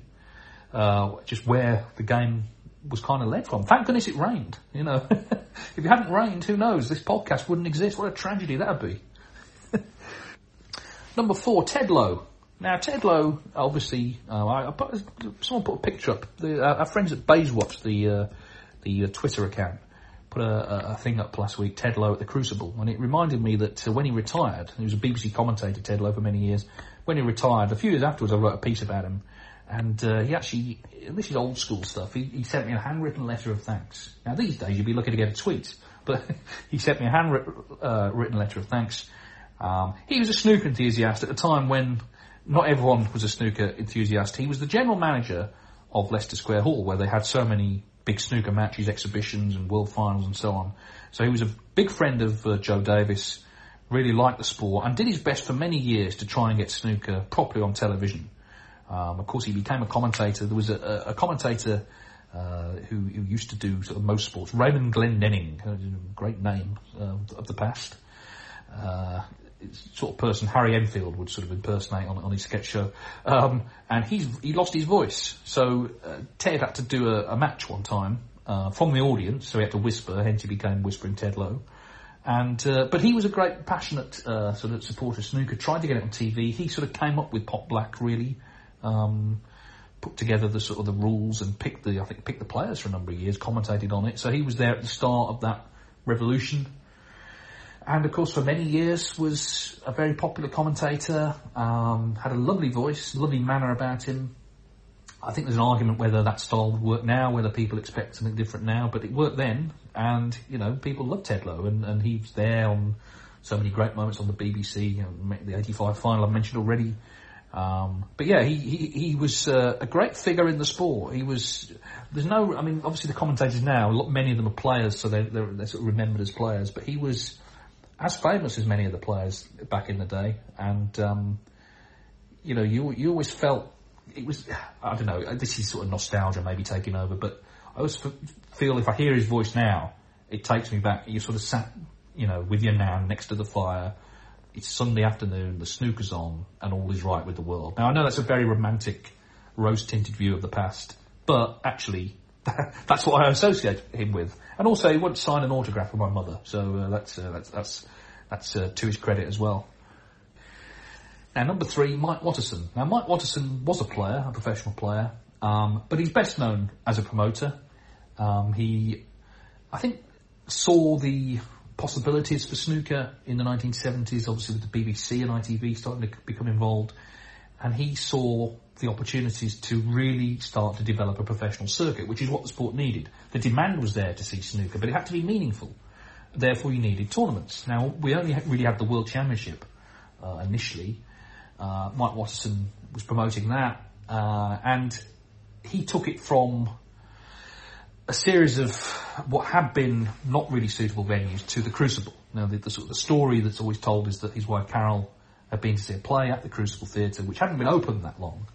uh, just where the game was kind of led from. Thank goodness it rained, you know. if it hadn't rained, who knows? This podcast wouldn't exist. What a tragedy that would be. Number four, Ted Lowe. Now, Ted Lowe, obviously, uh, I, I put, someone put a picture up. The, uh, our friends at Bayswatch, the uh, the uh, Twitter account, put a, a, a, thing up last week, Ted Lowe at the Crucible, and it reminded me that uh, when he retired, he was a BBC commentator, Ted Lowe, for many years. When he retired, a few years afterwards, I wrote a piece about him, and uh, he actually, this is old school stuff. He, he, sent me a handwritten letter of thanks. Now, these days, you'd be lucky to get a tweet, but he sent me a handwritten letter of thanks. Um, he was a snooker enthusiast at a time when not everyone was a snooker enthusiast. He was the general manager of Leicester Square Hall, where they had so many big snooker matches, exhibitions, and world finals, and so on. So he was a big friend of uh, Joe Davis, really liked the sport, and did his best for many years to try and get snooker properly on television. Um, of course, he became a commentator. There was a, a commentator uh, who, who, used to do sort of most sports, Raymond Glendenning, a great name uh, of the past. Uh, sort of person Harry Enfield would sort of impersonate on, on his sketch show. Um, and he's, he lost his voice. So uh, Ted had to do a, a match one time uh, from the audience, so he had to whisper, hence he became Whispering Ted Lowe. And, uh, but he was a great passionate uh, sort of supporter of snooker, tried to get it on TV. He sort of came up with Pot Black really, um, put together the sort of the rules and picked the, I think picked the players for a number of years, commentated on it. So he was there at the start of that revolution and of course for many years was a very popular commentator, um, had a lovely voice, lovely manner about him. I think there's an argument whether that style would work now, whether people expect something different now, but it worked then, and, you know, people loved Ted Lowe, and, and he was there on so many great moments on the BBC, you know, the 85 final I mentioned already. Um, but yeah, he, he, he was uh, a great figure in the sport. He was, there's no, I mean, obviously the commentators now, many of them are players, so they're, they're, they're sort of remembered as players, but he was, as famous as many of the players back in the day, and um, you know, you you always felt it was. I don't know. This is sort of nostalgia maybe taking over, but I always feel if I hear his voice now, it takes me back. You sort of sat, you know, with your nan next to the fire. It's Sunday afternoon, the snooker's on, and all is right with the world. Now I know that's a very romantic, rose-tinted view of the past, but actually, that's what I associate him with. And also, he wouldn't sign an autograph for my mother, so uh, that's, uh, that's that's that's uh, to his credit as well. Now, number three, Mike Watterson. Now, Mike Watterson was a player, a professional player, um, but he's best known as a promoter. Um, he, I think, saw the possibilities for snooker in the 1970s, obviously with the BBC and ITV starting to become involved, and he saw the opportunities to really start to develop a professional circuit, which is what the sport needed. The demand was there to see snooker, but it had to be meaningful. Therefore, you needed tournaments. Now, we only really had the World Championship uh, initially. Uh, Mike Watterson was promoting that, uh, and he took it from a series of what had been not really suitable venues to the Crucible. Now, the, the, sort of the story that's always told is that his wife Carol had been to see a play at the Crucible Theatre, which hadn't been open that long,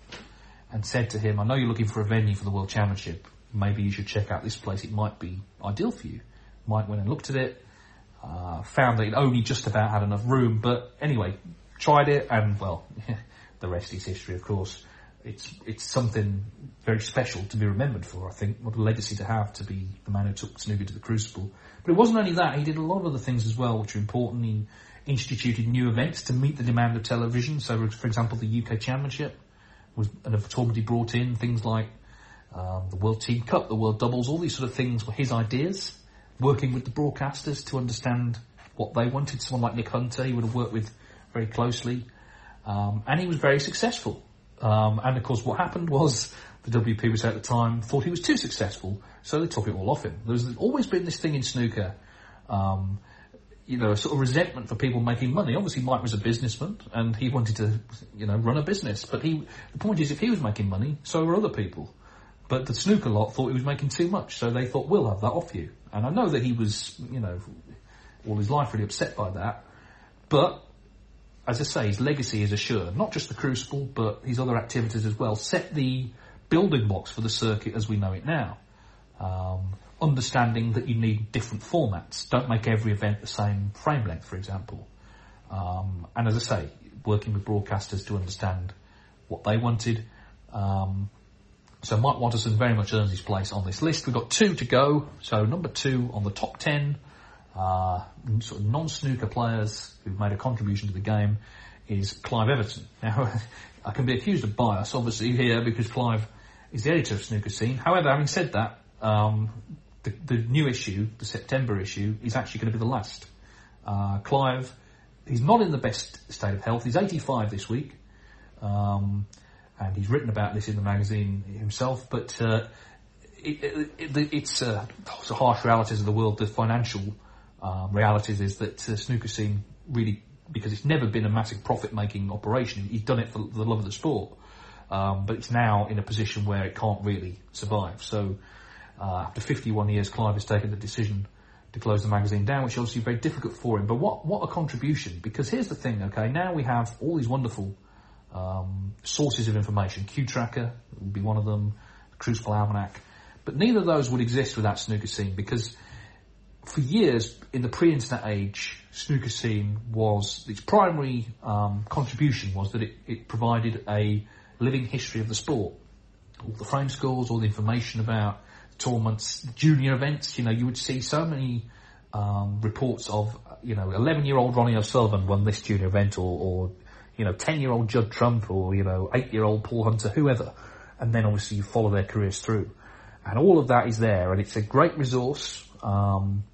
and said to him, I know you're looking for a venue for the World Championship. Maybe you should check out this place. It might be ideal for you. Mike went and looked at it, uh, found that it only just about had enough room, but anyway, tried it, and well, the rest is history, of course. It's it's something very special to be remembered for. I think what a legacy to have to be the man who took snooker to the Crucible. But it wasn't only that; he did a lot of other things as well, which are important. He instituted new events to meet the demand of television. So, for example, the UK Championship was an tournament he brought in, things like um, the World Team Cup, the World Doubles, all these sort of things were his ideas, working with the broadcasters to understand what they wanted. Someone like Nick Hunter, he would have worked with very closely, um, and he was very successful. Um, and of course, what happened was the WPBC at the time thought he was too successful, so they took it all off him. There's always been this thing in snooker. Um, you know, a sort of resentment for people making money. Obviously, Mike was a businessman and he wanted to, you know, run a business. But he, the point is, if he was making money, so were other people. But the snooker lot thought he was making too much, so they thought, we'll have that off you. And I know that he was, you know, all his life really upset by that. But, as I say, his legacy is assured. Not just the Crucible, but his other activities as well. Set the building blocks for the circuit as we know it now. Um, understanding that you need different formats. Don't make every event the same frame length, for example. Um, and as I say, working with broadcasters to understand what they wanted. Um, so Mike Watterson very much earns his place on this list. We've got two to go. So number two on the top ten, uh, sort of non-snooker players who've made a contribution to the game is Clive Everton. Now, I can be accused of bias, obviously, here because Clive is the editor of Snooker Scene. However, having said that, um, the, the, new issue, the September issue, is actually going to be the last. Uh, Clive, he's not in the best state of health. He's 85 this week, um, and he's written about this in the magazine himself. But uh, it, it, it's, uh, it's harsh realities of the world. The financial um, realities is that uh, snooker scene really, because it's never been a massive profit-making operation. He's done it for the love of the sport, um, but it's now in a position where it can't really survive. So. Uh, after 51 years, Clive has taken the decision to close the magazine down, which is obviously very difficult for him. But what, what a contribution! Because here's the thing, okay, now we have all these wonderful um, sources of information. CueTracker would be one of them, Crucible Almanac. But neither of those would exist without Snooker Scene because for years in the pre-internet age, Snooker Scene was, its primary um, contribution was that it, it provided a living history of the sport. All the frame scores, all the information about tournaments, junior events. You know, you would see so many um, reports of, you know, 11 year old Ronnie O'Sullivan won this junior event or, or you know, 10 year old Judd Trump or, you know, 8 year old Paul Hunter, whoever. And then obviously you follow their careers through. And all of that is there and it's a great resource, um,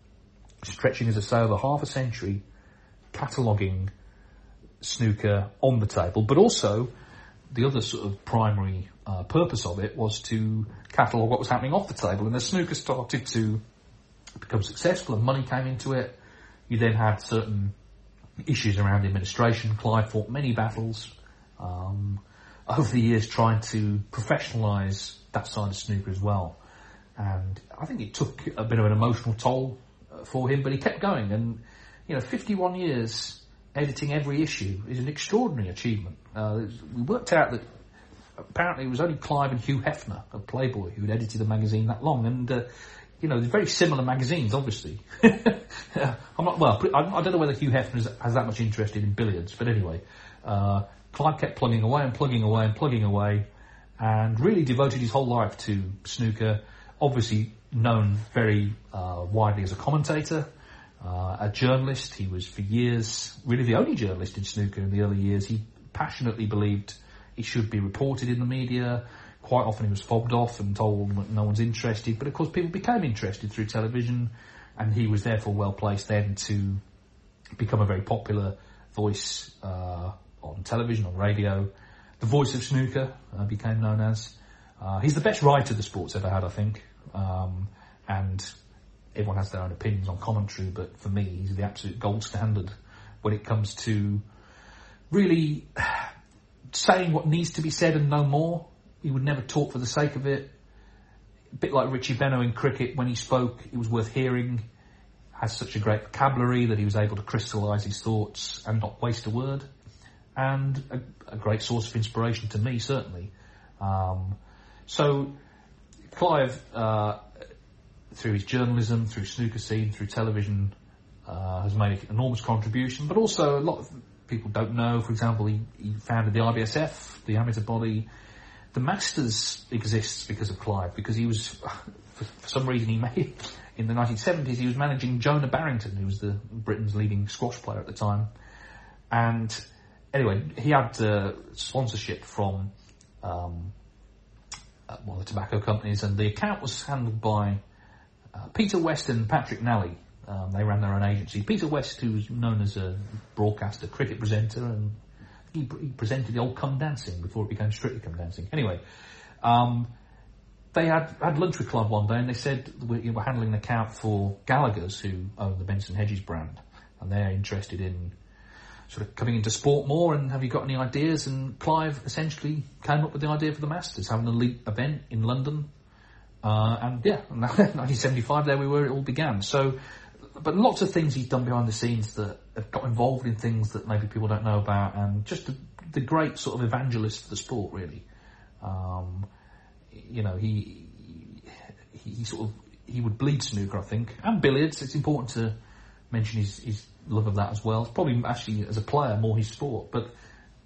stretching, as I say, over half a century, cataloguing snooker on the table, but also the other sort of primary uh, purpose of it was to catalogue what was happening off the table. And as snooker started to become successful and money came into it, you then had certain issues around administration. Clive fought many battles um, over the years trying to professionalise that side of snooker as well. And I think it took a bit of an emotional toll for him, but he kept going. And, you know, 51 years editing every issue is an extraordinary achievement. Uh, we worked out that apparently it was only Clive and Hugh Hefner of Playboy who had edited the magazine that long, and uh, you know, they're very similar magazines, obviously. I'm not well. I, don't know whether Hugh Hefner has that much interest in billiards, but anyway, uh, Clive kept plugging away and plugging away and plugging away, and really devoted his whole life to snooker. Obviously, known very uh, widely as a commentator. Uh, a journalist, he was for years really the only journalist in snooker in the early years. He passionately believed it should be reported in the media. Quite often he was fobbed off and told no one's interested. But of course people became interested through television and he was therefore well placed then to become a very popular voice uh, on television, on radio. The voice of snooker uh, became known as. Uh, he's the best writer the sport's ever had, I think. Um, and everyone has their own opinions on commentary, but for me, he's the absolute gold standard when it comes to really saying what needs to be said and no more. He would never talk for the sake of it. A bit like Richie Benaud in cricket, when he spoke, it was worth hearing. Has such a great vocabulary that he was able to crystallise his thoughts and not waste a word. And a, a great source of inspiration to me, certainly. Um, so, Clive, uh, through his journalism, through snooker scene, through television, uh, has made an enormous contribution, but also a lot of people don't know. For example, he, he founded the IBSF, the amateur body. The Masters exists because of Clive, because he was, for, for some reason he made, in the 1970s, he was managing Jonah Barrington, who was the Britain's leading squash player at the time. And anyway, he had uh, sponsorship from um, uh, of the tobacco companies, and the account was handled by uh, Peter West and Patrick Nally, um, they ran their own agency. Peter West, who was known as a broadcaster, cricket presenter, and he, he presented the old Come Dancing before it became Strictly Come Dancing. Anyway, um, they had had lunch with Clive one day, and they said we were handling an account for Gallagher's, who own the Benson Hedges brand. and they're interested in sort of coming into sport more. And have you got any ideas? And Clive essentially came up with the idea for the Masters, having an elite event in London. Uh, and yeah, 1975, there we were, it all began. So, but lots of things he's done behind the scenes that have got involved in things that maybe people don't know about, and just the, the great sort of evangelist for the sport, really. Um, you know, he, he he sort of he would bleed snooker, I think, and billiards. It's important to mention his, his love of that as well. It's probably actually as a player more his sport, but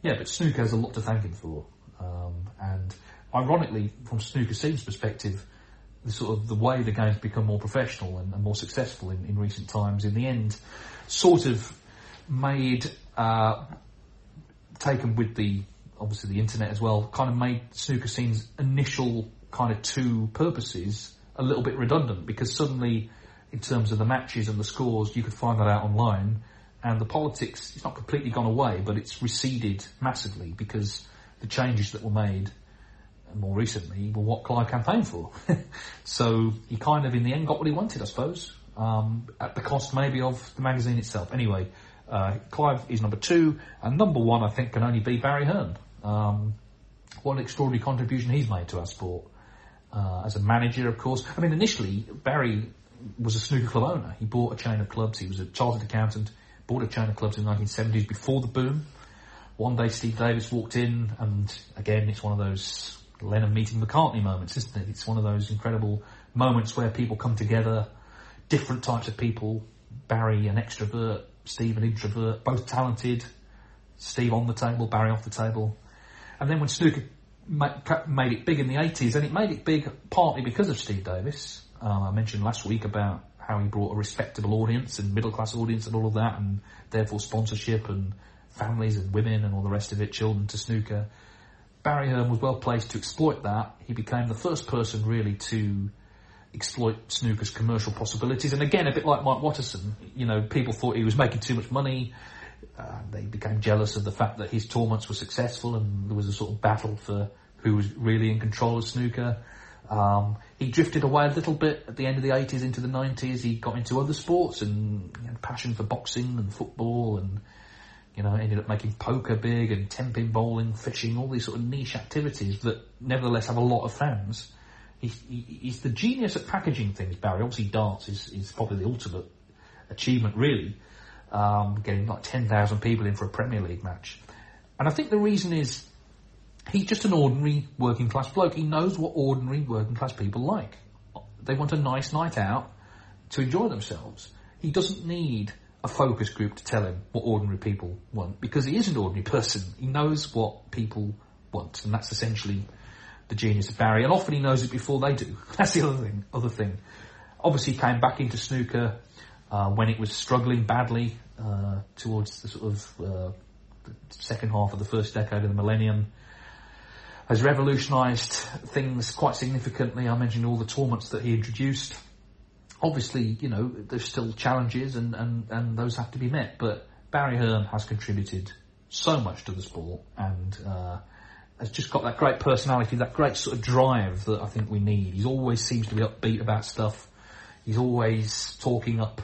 yeah, but snooker has a lot to thank him for. Um, and ironically, from snooker scene's perspective, the sort of the way the game's become more professional and, and more successful in, in recent times, in the end, sort of made uh, taken with the obviously the internet as well, kind of made snooker scene's initial kind of two purposes a little bit redundant because suddenly, in terms of the matches and the scores, you could find that out online, and the politics it's not completely gone away, but it's receded massively because the changes that were made more recently were what Clive campaigned for. so he kind of, in the end, got what he wanted, I suppose, um, at the cost maybe of the magazine itself. Anyway, uh, Clive is number two, and number one, I think, can only be Barry Hearn. Um, what an extraordinary contribution he's made to our sport. Uh, as a manager, of course. I mean, initially, Barry was a snooker club owner. He bought a chain of clubs. He was a chartered accountant, bought a chain of clubs in the 1970s before the boom. One day, Steve Davis walked in, and again, it's one of those Lennon meeting McCartney moments, isn't it? It's one of those incredible moments where people come together, different types of people. Barry, an extrovert, Steve, an introvert, both talented. Steve on the table, Barry off the table. And then when snooker made it big in the 80s, and it made it big partly because of Steve Davis. Um, I mentioned last week about how he brought a respectable audience and middle class audience and all of that, and therefore sponsorship and families and women and all the rest of it, children to snooker. Barry Hearn was well placed to exploit that. He became the first person really to exploit snooker's commercial possibilities. And again, a bit like Mike Watterson, you know, people thought he was making too much money. Uh, they became jealous of the fact that his tournaments were successful and there was a sort of battle for who was really in control of snooker. Um, he drifted away a little bit at the end of the 80s into the 90s. He got into other sports and he had passion for boxing and football and, you know, ended up making poker big and 10 pin bowling, fishing, all these sort of niche activities that nevertheless have a lot of fans. He's, he's the genius at packaging things, Barry. Obviously darts is, is probably the ultimate achievement really. Um, getting like 10,000 people in for a Premier League match. And I think the reason is he's just an ordinary working class bloke. He knows what ordinary working class people like. They want a nice night out to enjoy themselves. He doesn't need a focus group to tell him what ordinary people want because he is an ordinary person. He knows what people want, and that's essentially the genius of Barry. And often he knows it before they do. That's the other thing. Other thing. Obviously, he came back into snooker uh, when it was struggling badly uh, towards the sort of uh, the second half of the first decade of the millennium has revolutionised things quite significantly. I mentioned all the tournaments that he introduced. Obviously, you know, there's still challenges and, and, and those have to be met, but Barry Hearn has contributed so much to the sport and uh, has just got that great personality, that great sort of drive that I think we need. He always seems to be upbeat about stuff. He's always talking up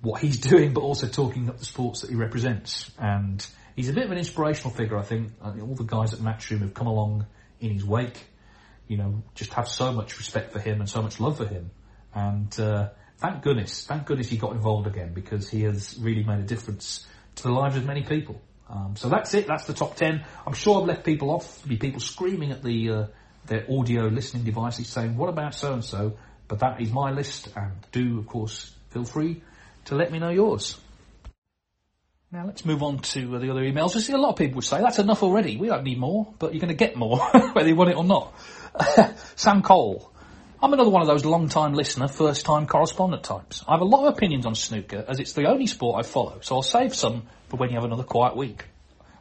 what he's doing, but also talking up the sports that he represents. And he's a bit of an inspirational figure, I think. I all the guys at Matchroom have come along in his wake, you know, just have so much respect for him and so much love for him. And uh, thank goodness, thank goodness he got involved again because he has really made a difference to the lives of many people. Um, so that's it. That's the top ten. I'm sure I've left people off. There'll be people screaming at the uh, their audio listening devices saying, "What about so and so?" But that is my list, and do of course feel free to let me know yours. Now let's move on to uh, the other emails. We see a lot of people say that's enough already. We don't need more, but you're going to get more whether you want it or not. Sam Cole. I'm another one of those long-time listener, first-time correspondent types. I have a lot of opinions on snooker as it's the only sport I follow, so I'll save some for when you have another quiet week,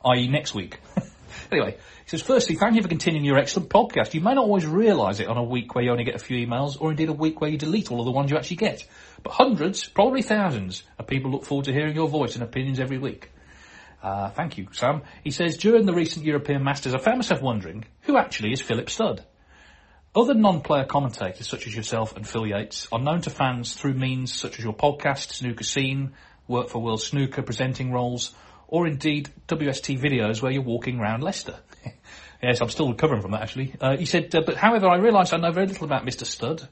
i.e. next week. anyway, he says, firstly, thank you for continuing your excellent podcast. You may not always realise it on a week where you only get a few emails, or indeed a week where you delete all of the ones you actually get. But hundreds, probably thousands, of people look forward to hearing your voice and opinions every week. Uh, thank you, Sam. He says, during the recent European Masters, I found myself wondering, who actually is Philip Studd? Other non-player commentators, such as yourself and Phil Yates, are known to fans through means such as your podcast, Snooker Scene, work for World Snooker presenting roles, or indeed WST videos where you're walking around Leicester. yes, I'm still recovering from that actually. Uh, he said, uh, but however, I realised I know very little about Mr. Studd,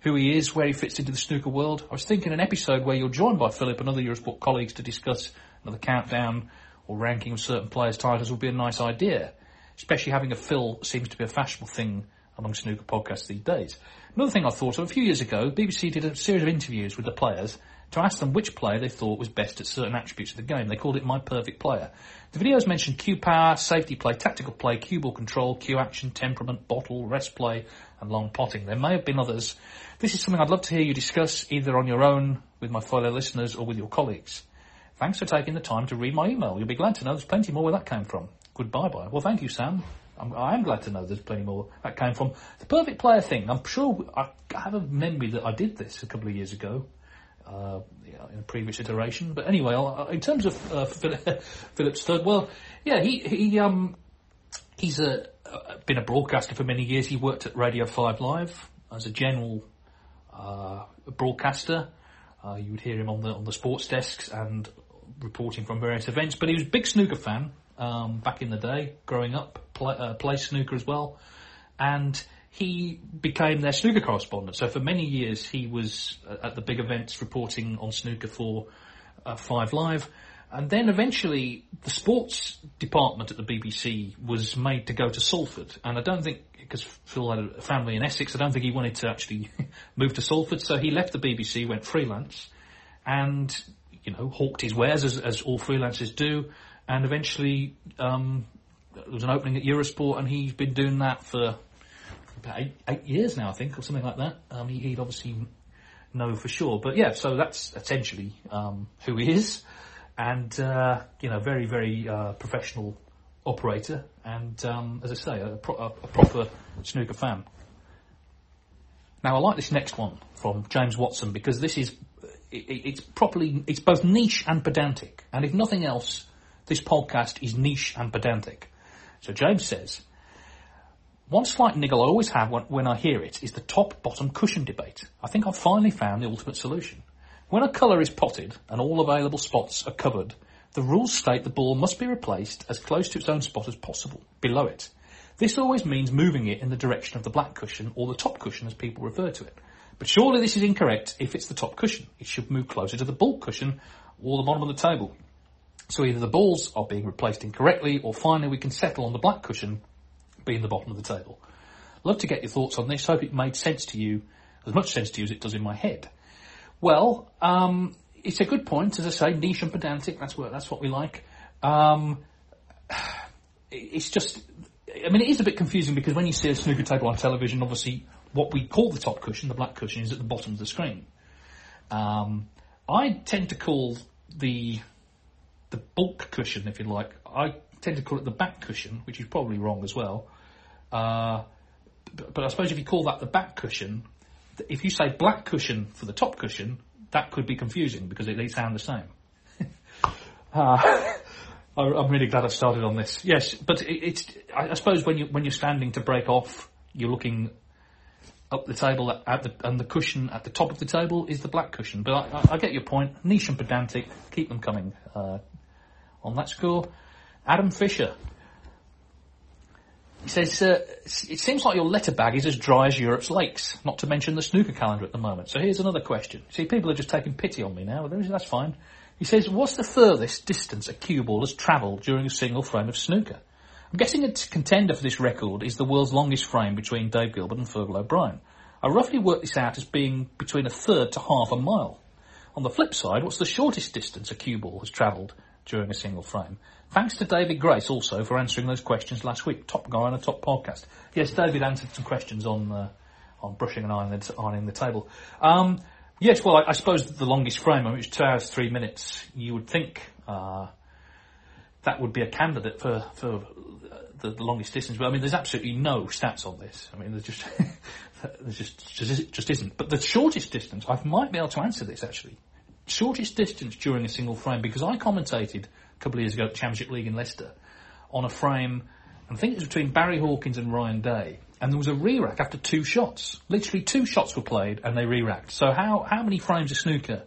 who he is, where he fits into the snooker world. I was thinking an episode where you're joined by Philip and other Eurosport colleagues to discuss another countdown or ranking of certain players' titles would be a nice idea. Especially having a Phil seems to be a fashionable thing among snooker podcasts these days. Another thing I thought of, a few years ago, BBC did a series of interviews with the players to ask them which player they thought was best at certain attributes of the game. They called it My Perfect Player. The videos mentioned cue power, safety play, tactical play, cue ball control, cue action, temperament, bottle, rest play, and long potting. There may have been others. This is something I'd love to hear you discuss either on your own with my fellow listeners or with your colleagues. Thanks for taking the time to read my email. You'll be glad to know there's plenty more where that came from. Goodbye bye. Well, thank you, Sam. I'm, I am glad to know there's plenty more that came from. The perfect player thing, I'm sure I have a memory that I did this a couple of years ago. Uh, in a previous iteration, but anyway, I'll, in terms of uh, Philip, Studd, well, yeah, he he um he's a, uh, been a broadcaster for many years. He worked at Radio Five Live as a general uh, broadcaster. Uh, you would hear him on the on the sports desks and reporting from various events. But he was a big snooker fan um, back in the day, growing up, play, uh, play snooker as well, and he became their snooker correspondent. So for many years, he was uh, at the big events reporting on snooker for uh, Five Live. And then eventually, the sports department at the BBC was made to go to Salford. And I don't think, because Phil had a family in Essex, I don't think he wanted to actually move to Salford. So he left the BBC, went freelance, and, you know, hawked his wares as, as all freelancers do. And eventually, um, there was an opening at Eurosport, and he's been doing that for about eight, eight years now, I think, or something like that. Um, he, would obviously know for sure. But yeah, so that's essentially um, who he is and uh, you know, very very uh, professional operator, and um, as I say, a, pro- a, proper snooker fan. Now, I like this next one from James Watson because this is it, it's properly it's both niche and pedantic, and if nothing else, this podcast is niche and pedantic. So James says. One slight niggle I always have when, I hear it is the top-bottom cushion debate. I think I've finally found the ultimate solution. When a colour is potted and all available spots are covered, the rules state the ball must be replaced as close to its own spot as possible, below it. This always means moving it in the direction of the black cushion or the top cushion as people refer to it. But surely this is incorrect if it's the top cushion. It should move closer to the baulk cushion or the bottom of the table. So either the balls are being replaced incorrectly or finally we can settle on the black cushion being the bottom of the table. Love to get your thoughts on this. Hope it made sense to you, as much sense to you as it does in my head. Well, um, it's a good point, as I say, niche and pedantic. That's what that's what we like. Um, it's just, I mean, it is a bit confusing because when you see a snooker table on television, obviously what we call the top cushion, the black cushion, is at the bottom of the screen. Um, I tend to call the the baulk cushion, if you like, I tend to call it the back cushion, which is probably wrong as well. Uh, but, I suppose if you call that the back cushion, if you say black cushion for the top cushion, that could be confusing because they sound the same. uh, I'm really glad I started on this. Yes, but it's. I suppose when you when you're standing to break off, you're looking up the table at, the and the cushion at the top of the table is the black cushion. But I, I, I get your point. Niche and pedantic. Keep them coming. Uh, on that score, Adam Fisher he says, it seems like your letter bag is as dry as Europe's lakes, not to mention the snooker calendar at the moment. So here's another question. See, people are just taking pity on me now. That's fine. He says, what's the furthest distance a cue ball has travelled during a single frame of snooker? I'm guessing a contender for this record is the world's longest frame between Dave Gilbert and Fergal O'Brien. I roughly worked this out as being between a third to half a mile. On the flip side, what's the shortest distance a cue ball has travelled during a single frame? Thanks to David Grace also for answering those questions last week. Top guy on a top podcast. Yes, David answered some questions on uh, on brushing and ironing the, ironing the table. Um, yes, well, I, I, suppose the longest frame, I mean, two hours three minutes. You would think uh, that would be a candidate for for the, the, longest distance, but I mean, there's absolutely no stats on this. I mean, there's just there's just, just just isn't. But the shortest distance, I might be able to answer this actually. Shortest distance during a single frame because I commentated a couple of years ago at Championship League in Leicester on a frame, I think it was between Barry Hawkins and Ryan Day, and there was a re-rack after two shots. Literally two shots were played and they re-racked. So how, how many frames of snooker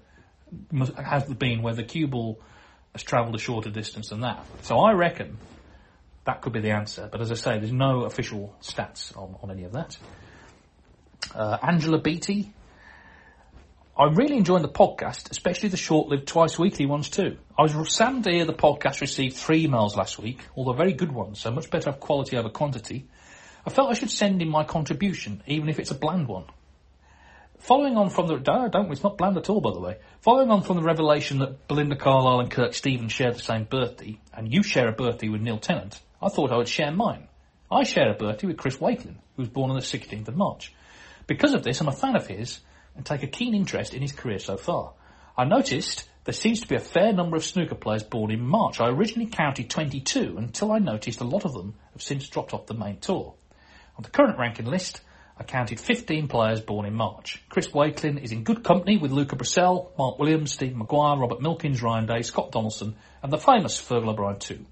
must, has been where the cue ball has travelled a shorter distance than that. So I reckon that could be the answer. But as I say, there's no official stats on, on any of that. Uh, Angela Beattie. I'm really enjoying the podcast, especially the short-lived twice weekly ones too. I was saddened to hear the podcast received three emails last week, although very good ones, so much better quality over quantity. I felt I should send in my contribution, even if it's a bland one. Following on from the, no, don't, it's not bland at all by the way. Following on from the revelation that Belinda Carlisle and Kirk Stevens share the same birthday, and you share a birthday with Neil Tennant, I thought I would share mine. I share a birthday with Chris Wakelin, who was born on the 16th of March. Because of this, I'm a fan of his, and take a keen interest in his career so far. I noticed there seems to be a fair number of snooker players born in March. I originally counted 22 until I noticed a lot of them have since dropped off the main tour. On the current ranking list, I counted 15 players born in March. Chris Wakelin is in good company with Luca Brecel, Mark Williams, Steve Maguire, Robert Milkins, Ryan Day, Scott Donaldson, and the famous Fergal O'Brien too.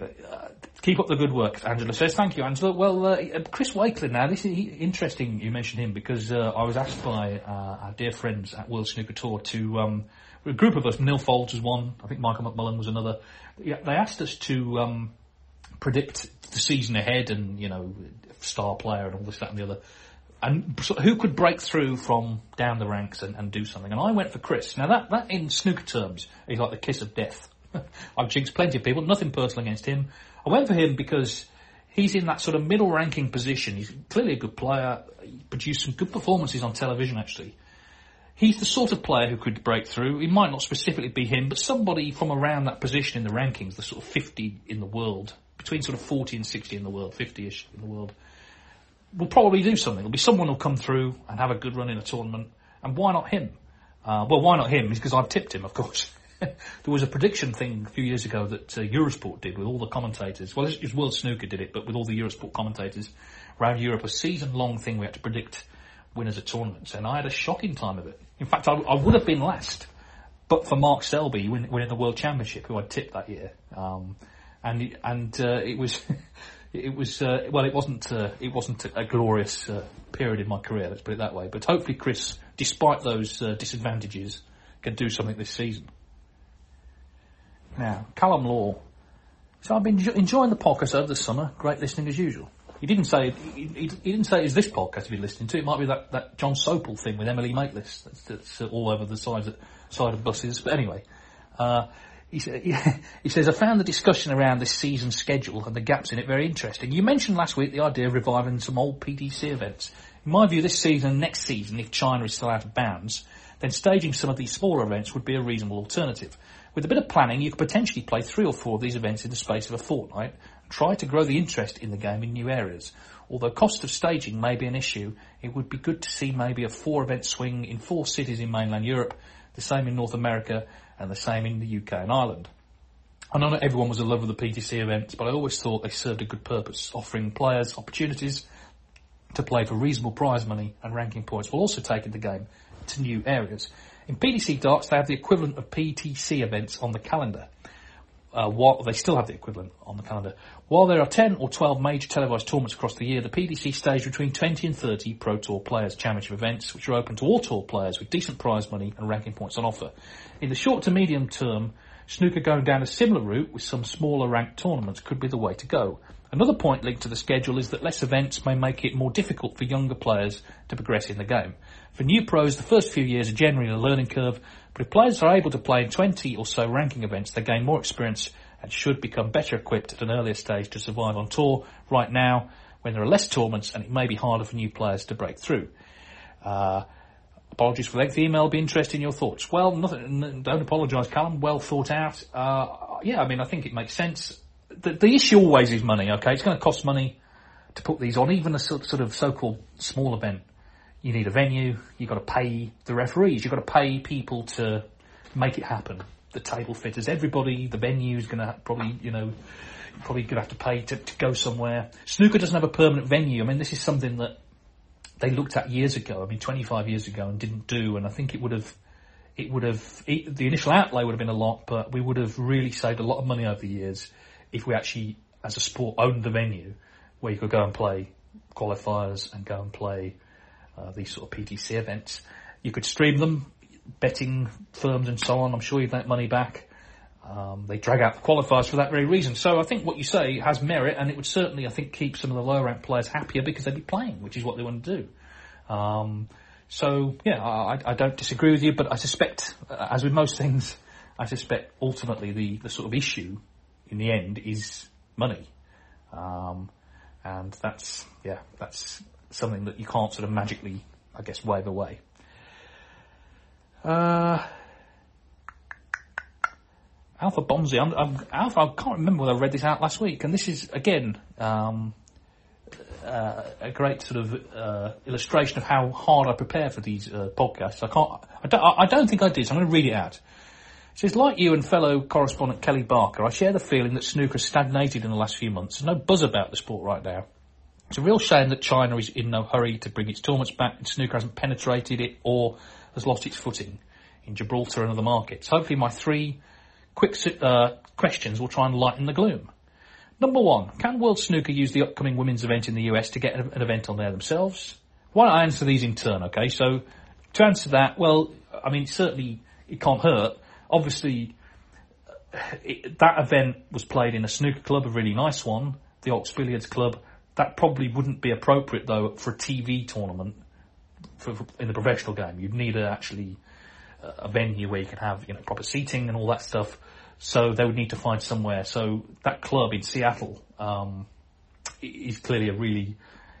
Uh, keep up the good work, Angela says. Thank you, Angela. Well, uh, Chris Wakelin now, this is interesting you mentioned him because uh, I was asked by uh, our dear friends at World Snooker Tour to, um, a group of us, Neil Foulds was one, I think Michael McMullen was another, yeah, they asked us to um, predict the season ahead and, you know, star player and all this, that and the other. And so who could break through from down the ranks and, and do something? And I went for Chris. Now that, that in snooker terms is like the kiss of death. I've jinxed plenty of people, nothing personal against him. I went for him because he's in that sort of middle ranking position. He's clearly a good player. He produced some good performances on television actually. He's the sort of player who could break through. It might not specifically be him, but somebody from around that position in the rankings, the sort of 50 in the world, between sort of 40 and 60 in the world, 50-ish in the world, will probably do something. There'll be someone who'll come through and have a good run in a tournament. And why not him? Uh, well, why not him? Because I've tipped him, of course. there was a prediction thing a few years ago that uh, Eurosport did with all the commentators. Well, it was World Snooker did it, but with all the Eurosport commentators around Europe, a season-long thing we had to predict winners of tournaments, and I had a shocking time of it. In fact, I, I would have been last, but for Mark Selby win, winning the World Championship, who I tipped that year, um, and and uh, it was. it was uh, well, it wasn't uh, it wasn't a, a glorious uh, period in my career. Let's put it that way. But hopefully, Chris, despite those uh, disadvantages, can do something this season. Now, Callum Law. So I've been enjoying the podcast over the summer. Great listening as usual. He didn't say he, he, he didn't say it's this podcast you're listening to. It might be that, that Jon Sopel thing with Emily Maitlis that's, that's all over the side of, side of buses. But anyway, uh, he, he, says I found the discussion around this season schedule and the gaps in it very interesting. You mentioned last week the idea of reviving some old PTC events. In my view, this season and next season, if China is still out of bounds, then staging some of these smaller events would be a reasonable alternative. With a bit of planning, you could potentially play three or four of these events in the space of a fortnight and try to grow the interest in the game in new areas. Although cost of staging may be an issue, it would be good to see maybe a four event swing in four cities in mainland Europe, the same in North America, and the same in the UK and Ireland. I know not everyone was in love with the PTC events, but I always thought they served a good purpose, offering players opportunities to play for reasonable prize money and ranking points while also taking the game to new areas. In PDC darts, they have the equivalent of PTC events on the calendar. Uh, while they still have the equivalent on the calendar. While there are 10 or 12 major televised tournaments across the year, the PDC stage between 20 and 30 Pro Tour Players Championship events, which are open to all tour players with decent prize money and ranking points on offer. In the short to medium term, snooker going down a similar route with some smaller ranked tournaments could be the way to go. Another point linked to the schedule is that less events may make it more difficult for younger players to progress in the game. For new pros, the first few years are generally a learning curve, but if players are able to play in 20 or so ranking events, they gain more experience and should become better equipped at an earlier stage to survive on tour right now when there are less tournaments and it may be harder for new players to break through. Uh, apologies for lengthy email, be interested in your thoughts. Well, nothing, don't apologise, Callum, well thought out. Uh, yeah, I mean, I think it makes sense. The, the issue always is money, okay? It's going to cost money to put these on, even a sort of so-called small event you need a venue, you've got to pay the referees, you've got to pay people to make it happen. The table fitters, everybody, the venue's going to probably, you know, probably going to have to pay to, to go somewhere. Snooker doesn't have a permanent venue. I mean, this is something that they looked at years ago. I mean, 25 years ago and didn't do. And I think it would have, it would have, it, the initial outlay would have been a lot, but we would have really saved a lot of money over the years if we actually, as a sport, owned the venue where you could go and play qualifiers and go and play uh, these sort of PTC events. You could stream them. betting firms and so on. I'm sure you'd make money back. Um, they drag out the qualifiers for that very reason. So I think what you say has merit, and it would certainly, I think, keep some of the lower ranked players happier because they'd be playing, which is what they want to do. Um, so yeah, I, I don't disagree with you, but I suspect, uh, as with most things, I suspect ultimately the, the sort of issue in the end is money. Um, and that's, yeah, that's something that you can't sort of magically, I guess, wave away. Uh, Alpha Bonzi, I'm, I'm, Alpha, I can't remember whether I read this out last week, and this is, again, um, uh, a great sort of uh, illustration of how hard I prepare for these uh, podcasts. I can't, I don't, I don't think I did, so I'm going to read it out. It says, like you and fellow correspondent Kelly Barker, I share the feeling that snooker has stagnated in the last few months. There's no buzz about the sport right now. It's a real shame that China is in no hurry to bring its tournaments back and snooker hasn't penetrated it or has lost its footing in Gibraltar and other markets. Hopefully my three quick uh, questions will try and lighten the gloom. Number one, can World Snooker use the upcoming women's event in the US to get an event on there themselves? Why don't I answer these in turn, okay? So, to answer that, well, I mean, certainly it can't hurt. Obviously, it, that event was played in a snooker club, a really nice one, the Oaks Billiards Club. That probably wouldn't be appropriate though for a TV tournament for, for, in the professional game. You'd need a, actually a venue where you can have you know proper seating and all that stuff. So they would need to find somewhere. So that club in Seattle um, is clearly a really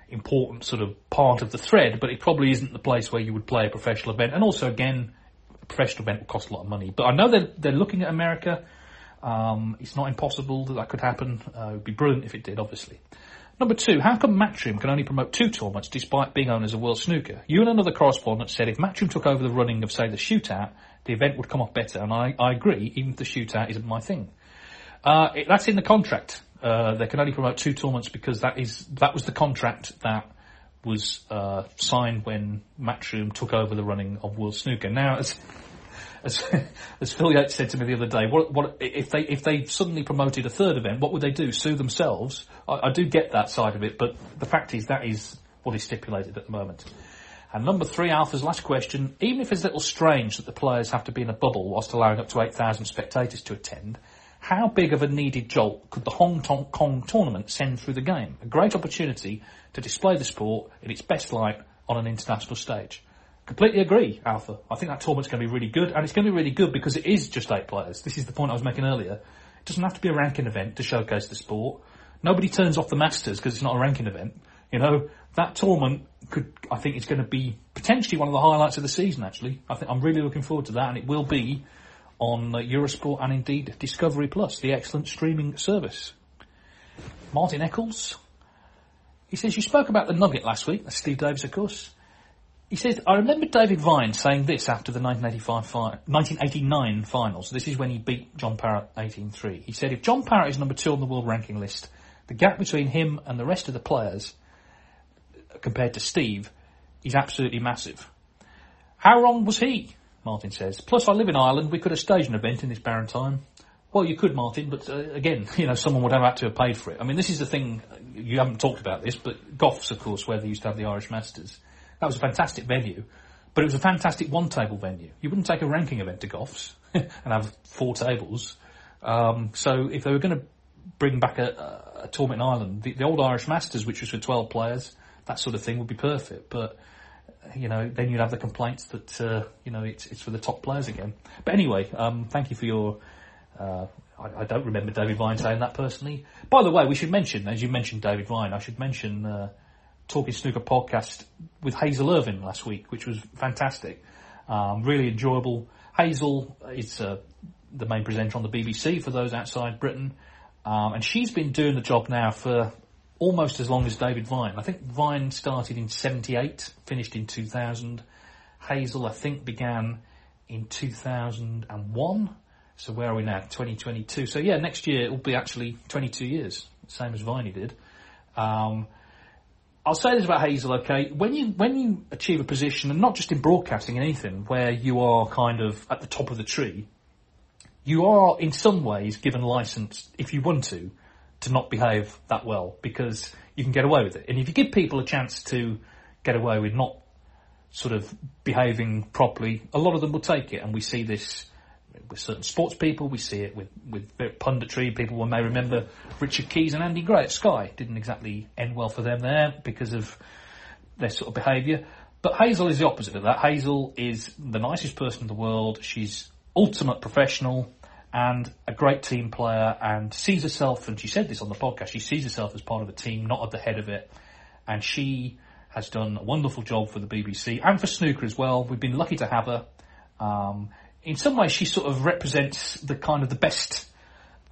important sort of part of the thread, but it probably isn't the place where you would play a professional event. And also, again, a professional event will cost a lot of money. But I know they're, they're looking at America. Um, it's not impossible that that could happen. Uh, it would be brilliant if it did, obviously. Number two, how come Matchroom can only promote two tournaments despite being owners of World Snooker? You and another correspondent said if Matchroom took over the running of, say, the shootout, the event would come off better, and I, I agree, even if the shootout isn't my thing. Uh, it, that's in the contract. Uh, they can only promote two tournaments because that is that was the contract that was uh, signed when Matchroom took over the running of World Snooker. Now, as as, as Phil Yates said to me the other day, what, what if they if they suddenly promoted a third event? What would they do? Sue themselves? I, I do get that side of it, but the fact is that is what is stipulated at the moment. And number three, Alpha's last question, even if it's a little strange that the players have to be in a bubble whilst allowing up to 8,000 spectators to attend, how big of a needed jolt could the Hong Kong tournament send through the game? A great opportunity to display the sport in its best light on an international stage. Completely agree, Alpha. I think that tournament's going to be really good, and it's going to be really good because it is just eight players. This is the point I was making earlier. It doesn't have to be a ranking event to showcase the sport. Nobody turns off the Masters because it's not a ranking event. You know, that tournament could, I think, it's going to be potentially one of the highlights of the season. Actually, I think I'm really looking forward to that, and it will be on uh, Eurosport and indeed Discovery Plus, the excellent streaming service. Martin Eccles, he says you spoke about the Nugget last week. That's Steve Davis, of course. He says, I remember David Vine saying this after the 1985 fi- 1989 finals. This is when he beat John Parrott 18-3. He said, if John Parrott is number two on the world ranking list, the gap between him and the rest of the players compared to Steve is absolutely massive. How wrong was he? Martin says. Plus, I live in Ireland. We could have staged an event in this barren time. Well, you could, Martin, but uh, again, you know, someone would have had to have paid for it. I mean, this is the thing. You haven't talked about this, but Goffs, of course, where they used to have the Irish Masters. That was a fantastic venue, but it was a fantastic one-table venue. You wouldn't take a ranking event to Goffs and have four tables. Um, so if they were going to bring back a, a, a tournament in Ireland, the, the old Irish Masters, which was for 12 players, that sort of thing would be perfect. But you know, then you'd have the complaints that uh, you know it's it's for the top players again. But anyway, um, thank you for your. Uh, I, I, don't remember David Vine saying that personally. By the way, we should mention, as you mentioned David Vine, I should mention uh, Talking Snooker podcast with Hazel Irvine last week, which was fantastic, um, really enjoyable. Hazel is uh, the main presenter on the BBC for those outside Britain, um, and she's been doing the job now for almost as long as David Vine. I think Vine started in 78, finished in 2000. Hazel, I think, began in 2001. So where are we now? 2022. So yeah, next year it will be actually 22 years, same as Viney did. Um, I'll say this about Hazel, okay? When you when you achieve a position, and not just in broadcasting, anything where you are kind of at the top of the tree, you are in some ways given license, if you want to, to not behave that well because you can get away with it. And if you give people a chance to get away with not sort of behaving properly, a lot of them will take it, and we see this with certain sports people. We see it with with punditry. People may remember Richard Keys and Andy Gray at Sky didn't exactly end well for them there because of their sort of behaviour. But Hazel is the opposite of that. Hazel is the nicest person in the world. She's ultimate professional and a great team player and sees herself, and she said this on the podcast, she sees herself as part of a team, not at the head of it. And she has done a wonderful job for the BBC and for snooker as well. We've been lucky to have her. Um, in some ways, she sort of represents the kind of the best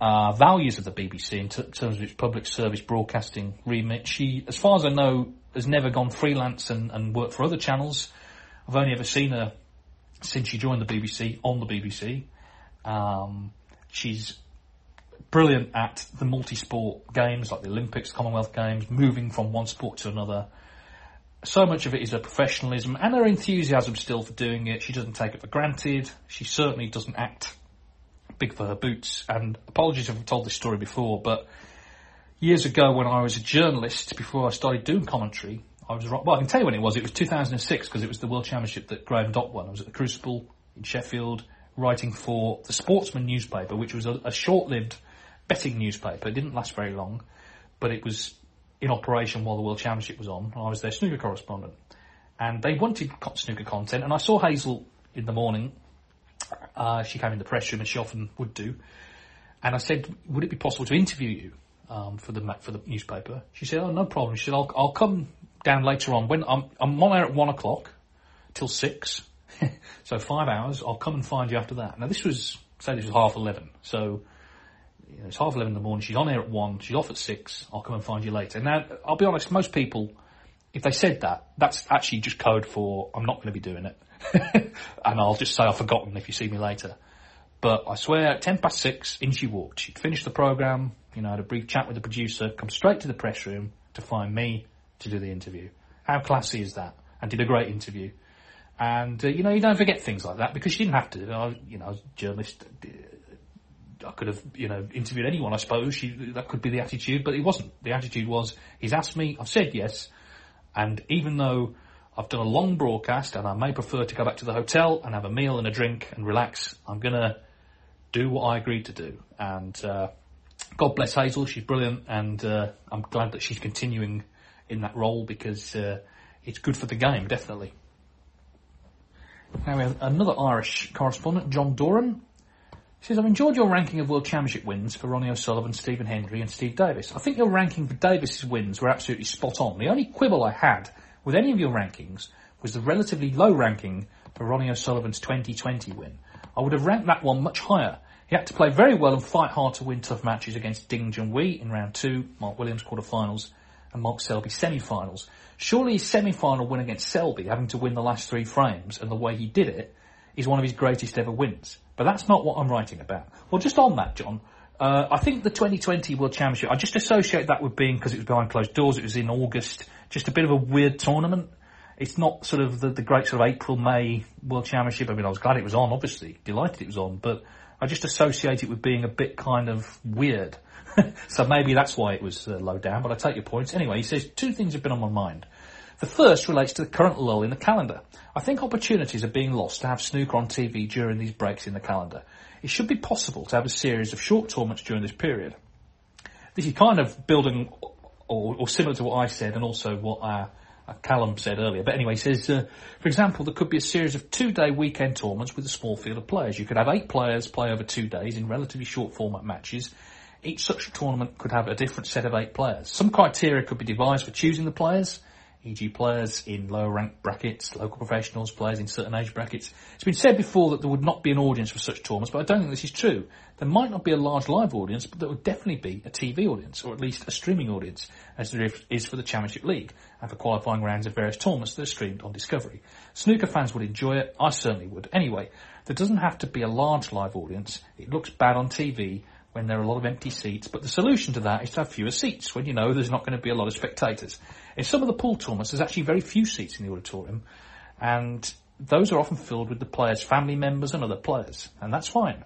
uh, values of the BBC in t- terms of its public service broadcasting remit. She, as far as I know, has never gone freelance and, and worked for other channels. I've only ever seen her since she joined the BBC on the BBC. Um, she's brilliant at the multi-sport games like the Olympics, Commonwealth Games, moving from one sport to another. So much of it is her professionalism and her enthusiasm still for doing it. She doesn't take it for granted. She certainly doesn't act big for her boots. And apologies if I've told this story before, but years ago when I was a journalist, before I started doing commentary, I was well. I can tell you when it was. It was 2006 because it was the World Championship that Graham Dott won. I was at the Crucible in Sheffield, writing for the Sportsman newspaper, which was a, a short-lived betting newspaper. It didn't last very long, but it was in operation while the World Championship was on. I was their snooker correspondent, and they wanted snooker content. And I saw Hazel in the morning. Uh, she came in the press room, as she often would do. And I said, "Would it be possible to interview you um, for the for the newspaper?" She said, "Oh, no problem." She said, "I'll, I'll come down later on when I'm I'm on air at one o'clock till six, so five hours. I'll come and find you after that." Now this was say this was half eleven, so you know, it's half eleven in the morning. She's on air at one. She's off at six. I'll come and find you later. Now I'll be honest, most people, if they said that, that's actually just code for I'm not going to be doing it, and I'll just say I've forgotten if you see me later. But I swear, at ten past six, in she walked. She'd finished the program, you know, had a brief chat with the producer, come straight to the press room to find me to do the interview. How classy is that? And did a great interview. And, uh, you know, you don't forget things like that because she didn't have to. I, you know, I was a journalist. I could have, you know, interviewed anyone, I suppose. She, that could be the attitude, but it wasn't. The attitude was, he's asked me, I've said yes. And even though I've done a long broadcast and I may prefer to go back to the hotel and have a meal and a drink and relax, I'm going to do what I agreed to do. And, uh, God bless Hazel, she's brilliant and, uh, I'm glad that she's continuing in that role because uh, it's good for the game, definitely. Now we have another Irish correspondent, John Doran. Says, I've enjoyed your ranking of World Championship wins for Ronnie O'Sullivan, Stephen Hendry and Steve Davis. I think your ranking for Davis's wins were absolutely spot on. The only quibble I had with any of your rankings was the relatively low ranking for Ronnie O'Sullivan's 2020 win. I would have ranked that one much higher. He had to play very well and fight hard to win tough matches against Ding Junhui in round two, Mark Williams quarterfinals, and Mark Selby semi-finals. Surely his semi-final win against Selby, having to win the last three frames, and the way he did it, is one of his greatest ever wins. But that's not what I'm writing about. Well, just on that, John, uh, I think the 2020 World Championship, I just associate that with being, because it was behind closed doors, it was in August, just a bit of a weird tournament. It's not sort of the, the great sort of April, May World Championship. I mean, I was glad it was on, obviously, delighted it was on, but I just associate it with being a bit kind of weird. so maybe that's why it was uh, low down, but I take your points. Anyway, he says two things have been on my mind. The first relates to the current lull in the calendar. I think opportunities are being lost to have snooker on TV during these breaks in the calendar. It should be possible to have a series of short tournaments during this period. This is kind of building or, or similar to what I said and also what our, uh, Callum said earlier. But anyway, he says, uh, for example, there could be a series of two-day weekend tournaments with a small field of players. You could have eight players play over two days in relatively short format matches. Each such tournament could have a different set of eight players. Some criteria could be devised for choosing the players, e.g. players in lower ranked brackets, local professionals, players in certain age brackets. It's been said before that there would not be an audience for such tournaments, but I don't think this is true. There might not be a large live audience, but there would definitely be a TV audience, or at least a streaming audience, as there is for the Championship League, and for qualifying rounds of various tournaments that are streamed on Discovery. Snooker fans would enjoy it, I certainly would. Anyway, there doesn't have to be a large live audience. It looks bad on TV, when there are a lot of empty seats, but the solution to that is to have fewer seats when you know there's not going to be a lot of spectators. In some of the pool tournaments, there's actually very few seats in the auditorium, and those are often filled with the players' family members and other players, and that's fine.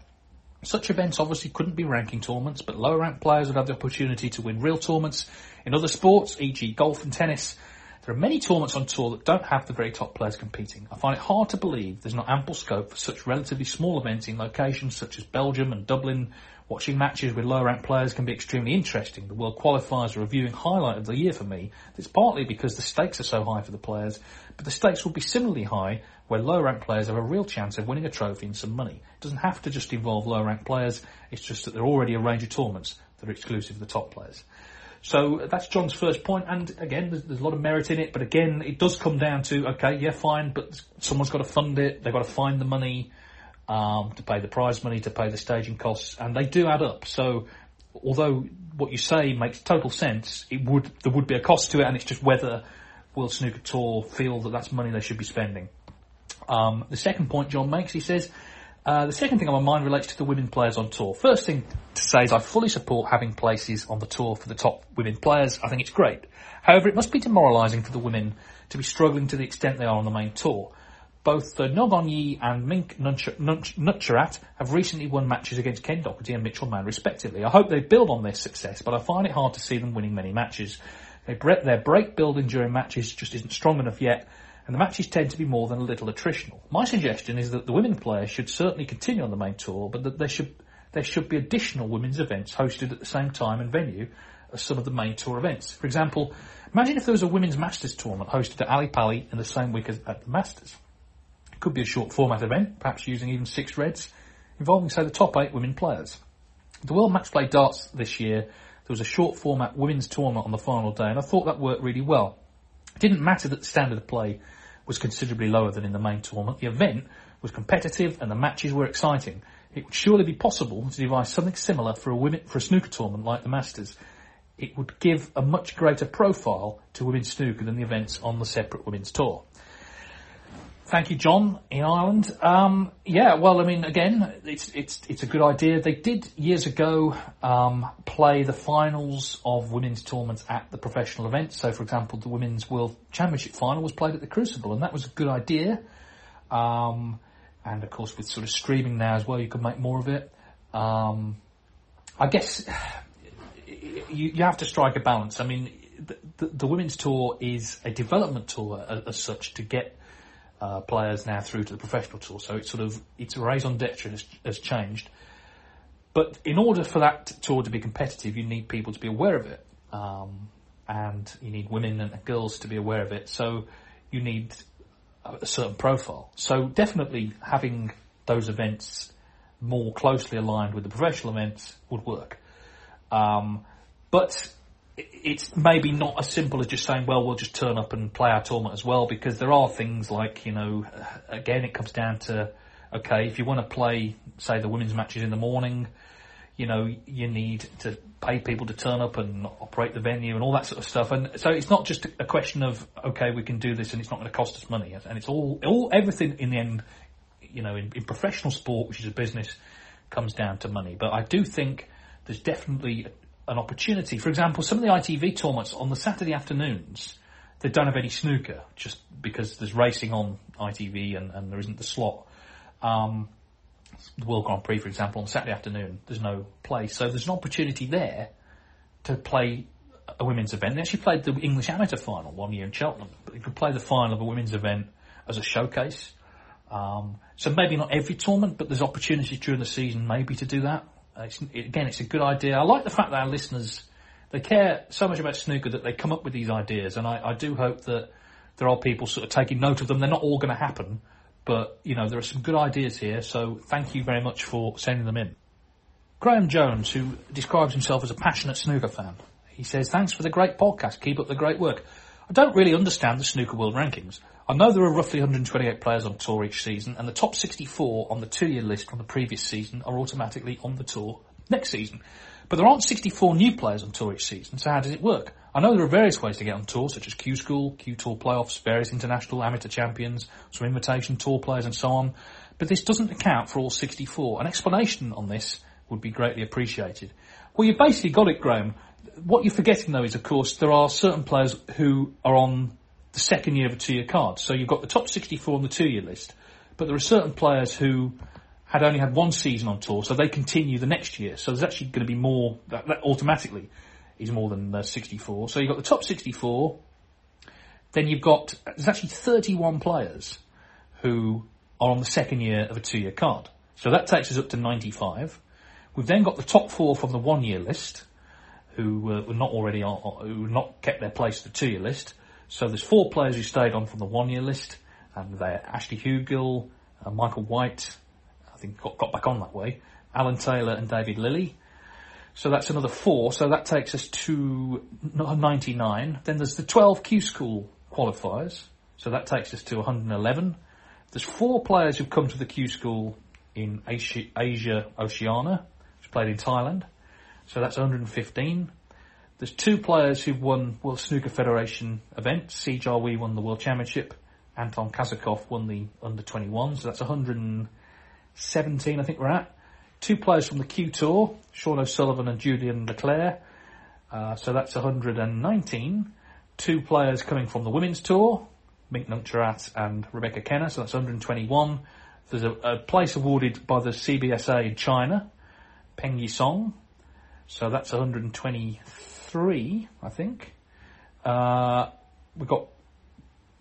Such events obviously couldn't be ranking tournaments, but lower ranked players would have the opportunity to win real tournaments in other sports, e.g. golf and tennis. There are many tournaments on tour that don't have the very top players competing. I find it hard to believe there's not ample scope for such relatively small events in locations such as Belgium and Dublin. Watching matches with lower ranked players can be extremely interesting. The World Qualifiers are a viewing highlight of the year for me. It's partly because the stakes are so high for the players, but the stakes will be similarly high where low ranked players have a real chance of winning a trophy and some money. It doesn't have to just involve low ranked players, it's just that there are already a range of tournaments that are exclusive to the top players. So that's John's first point, and again, there's, there's, a lot of merit in it, but again, it does come down to, okay, yeah, fine, but someone's got to fund it, they've got to find the money, um, to pay the prize money, to pay the staging costs, and they do add up. So, although what you say makes total sense, it would, there would be a cost to it, and it's just whether World Snooker Tour feel that that's money they should be spending. Um, the second point John makes, he says, uh, the second thing on my mind relates to the women players on tour. First thing to say is I fully support having places on the tour for the top women players. I think it's great. However, it must be demoralising for the women to be struggling to the extent they are on the main tour. Both uh, Ng On Yee and Mink Nutcharut have recently won matches against Ken Doherty and Mitchell Mann respectively. I hope they build on this success, but I find it hard to see them winning many matches. Their break building during matches just isn't strong enough yet, and the matches tend to be more than a little attritional. My suggestion is that the women players should certainly continue on the main tour, but that there should there should be additional women's events hosted at the same time and venue as some of the main tour events. For example, imagine if there was a women's Masters tournament hosted at Ali Pali in the same week as at the Masters. Could be a short format event, perhaps using even six reds, involving say the top eight women players. The World Match Play Darts this year, there was a short format women's tournament on the final day, and I thought that worked really well. It didn't matter that the standard of play was considerably lower than in the main tournament. The event was competitive and the matches were exciting. It would surely be possible to devise something similar for a women, for a snooker tournament like the Masters. It would give a much greater profile to women's snooker than the events on the separate women's tour. Thank you, John, in Ireland. Um, yeah, well, I mean, again, it's it's it's a good idea. They did years ago um, play the finals of women's tournaments at the professional events. So, for example, the women's world championship final was played at the Crucible, and that was a good idea. Um, and of course, with sort of streaming now as well, you can make more of it. Um, I guess you, you have to strike a balance. I mean, the, the, the women's tour is a development tour as, as such to get uh, players now through to the professional tour. So it's sort of its raison d'etre has, has changed. But in order for that tour to be competitive, you need people to be aware of it, um, and you need women and girls to be aware of it. So you need a certain profile. So definitely having those events more closely aligned with the professional events would work. Um, but it's maybe not as simple as just saying, well, we'll just turn up and play our tournament as well, because there are things like, you know, again, it comes down to, okay, if you want to play, say, the women's matches in the morning, you know, you need to pay people to turn up and operate the venue and all that sort of stuff. And so it's not just a question of, okay, we can do this and it's not going to cost us money. And it's all, all, everything in the end, you know, in, in professional sport, which is a business, comes down to money. But I do think there's definitely an opportunity. For example, some of the ITV tournaments on the Saturday afternoons, they don't have any snooker just because there's racing on ITV and, and there isn't the slot. Um, the World Grand Prix, for example, on Saturday afternoon, there's no play. So there's an opportunity there to play a women's event. They actually played the English amateur final one year in Cheltenham, but you could play the final of a women's event as a showcase. Um, so maybe not every tournament, but there's opportunities during the season maybe to do that. Uh, it's, again, it's a good idea. I like the fact that our listeners they care so much about snooker that they come up with these ideas, and I, I do hope that there are people sort of taking note of them. They're not all going to happen, but you know there are some good ideas here. So thank you very much for sending them in. Graham Jones, who describes himself as a passionate snooker fan, he says, "Thanks for the great podcast. Keep up the great work." I don't really understand the snooker world rankings. I know there are roughly 128 players on tour each season, and the top 64 on the two-year list from the previous season are automatically on the tour next season. But there aren't 64 new players on tour each season, so how does it work? I know there are various ways to get on tour, such as Q School, Q Tour playoffs, various international amateur champions, some invitation tour players and so on, but this doesn't account for all 64. An explanation on this would be greatly appreciated. Well, you've basically got it, Graham. What you're forgetting though is, of course, there are certain players who are on the second year of a two-year card. So you've got the top 64 on the two-year list, but there are certain players who had only had one season on tour, so they continue the next year. So there's actually going to be more, that, that automatically is more than uh, 64. So you've got the top 64, then you've got, there's actually 31 players who are on the second year of a two year card. So that takes us up to 95. We've then got the top four from the one year list who uh, were not already on, who not kept their place to the two year list. So there's four players who stayed on from the one year list and they're Ashley Hugill, uh, Michael White, I think got, got back on that way, Alan Taylor and David Lilly. So that's another four. So that takes us to 99. Then there's the 12 Q School qualifiers. So that takes us to 111. There's four players who've come to the Q School in Asia, Asia Oceania, which played in Thailand. So that's 115. There's two players who've won World Snooker Federation events. Si Jiawei won the World Championship. Anton Kazakov won the under 21. So that's 117, I think we're at. Two players from the Q Tour, Sean O'Sullivan and Julian Leclerc. Uh, so that's 119. Two players coming from the Women's Tour, Mink Nutcharut and Rebecca Kenna. So that's 121. There's a, a place awarded by the CBSA in China, Peng Yisong. So that's 123, I think. Uh, we've got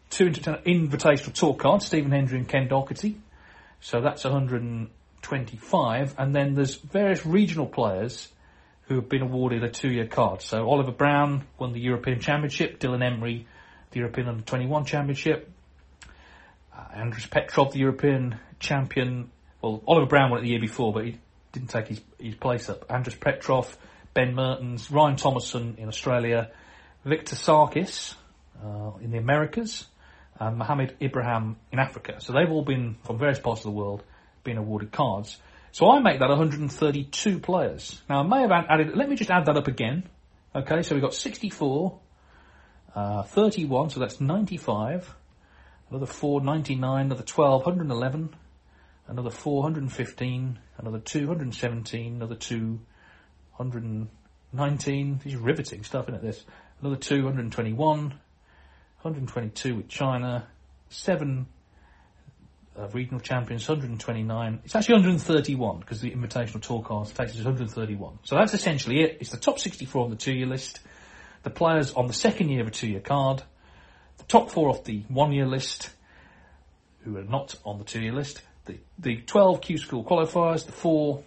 two invitational tour cards, Stephen Hendry and Ken Doherty. So that's 125. And then there's various regional players who have been awarded a two-year card. So Oliver Brown won the European Championship, Dylan Emery the European Under 21 Championship, uh, Andres Petrov the European champion. Well, Oliver Brown won it the year before, but he didn't take his, his place up. Andres Petrov, Ben Mertens, Ryan Thomerson in Australia, Victor Sarkis uh, in the Americas, and Mohammed Ibrahim in Africa. So they've all been from various parts of the world being awarded cards. So I make that 132 players. Now I may have added, let me just add that up again. Okay, so we've got 64, uh, 31, so that's 95, another 4, 99, another 12, 111, another 415, another 217, another 2, 119, this is riveting stuff, isn't it, this? Another 221, 122 with China, 7 uh, regional champions, 129. It's actually 131 because the invitational tour cards takes us to 131. So that's essentially it. It's the top 64 on the two-year list, the players on the second year of a two-year card, the top four off the one-year list, who are not on the two-year list, the, the 12 Q School qualifiers, the four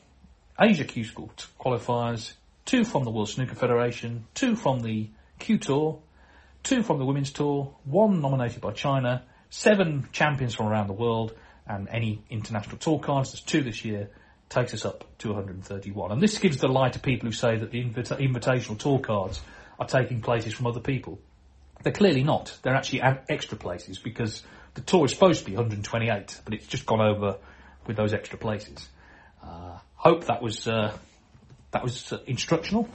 Asia Q School qualifiers, two from the World Snooker Federation, two from the Q Tour, two from the Women's Tour, one nominated by China, seven champions from around the world, and any international tour cards. There's two this year. Takes us up to 131. And this gives the lie to people who say that the invita- invitational tour cards are taking places from other people. They're clearly not. They're actually extra places because the tour is supposed to be 128, but it's just gone over with those extra places. Hope that was uh, that was uh, instructional.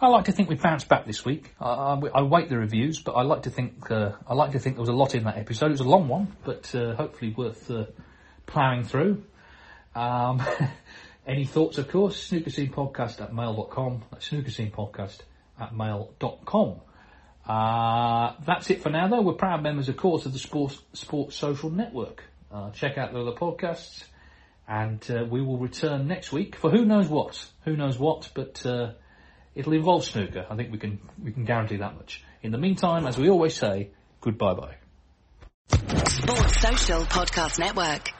I like to think we bounced back this week. I, I, I wait the reviews, but I like to think uh, I like to think there was a lot in that episode. It was a long one, but uh, hopefully worth uh, ploughing through. Um, any thoughts, of course, snooker scene podcast at mail.com. That's snooker scene podcast at mail.com. Uh, that's it for now, though. We're proud members, of course, of the Sports, Sports Social Network. Uh, check out the other podcasts, and uh, we will return next week for who knows what. Who knows what, but uh, it'll involve snooker. I think we can we can guarantee that much. In the meantime, as we always say, goodbye bye. Sports Social Podcast Network.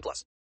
plus.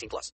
18 plus.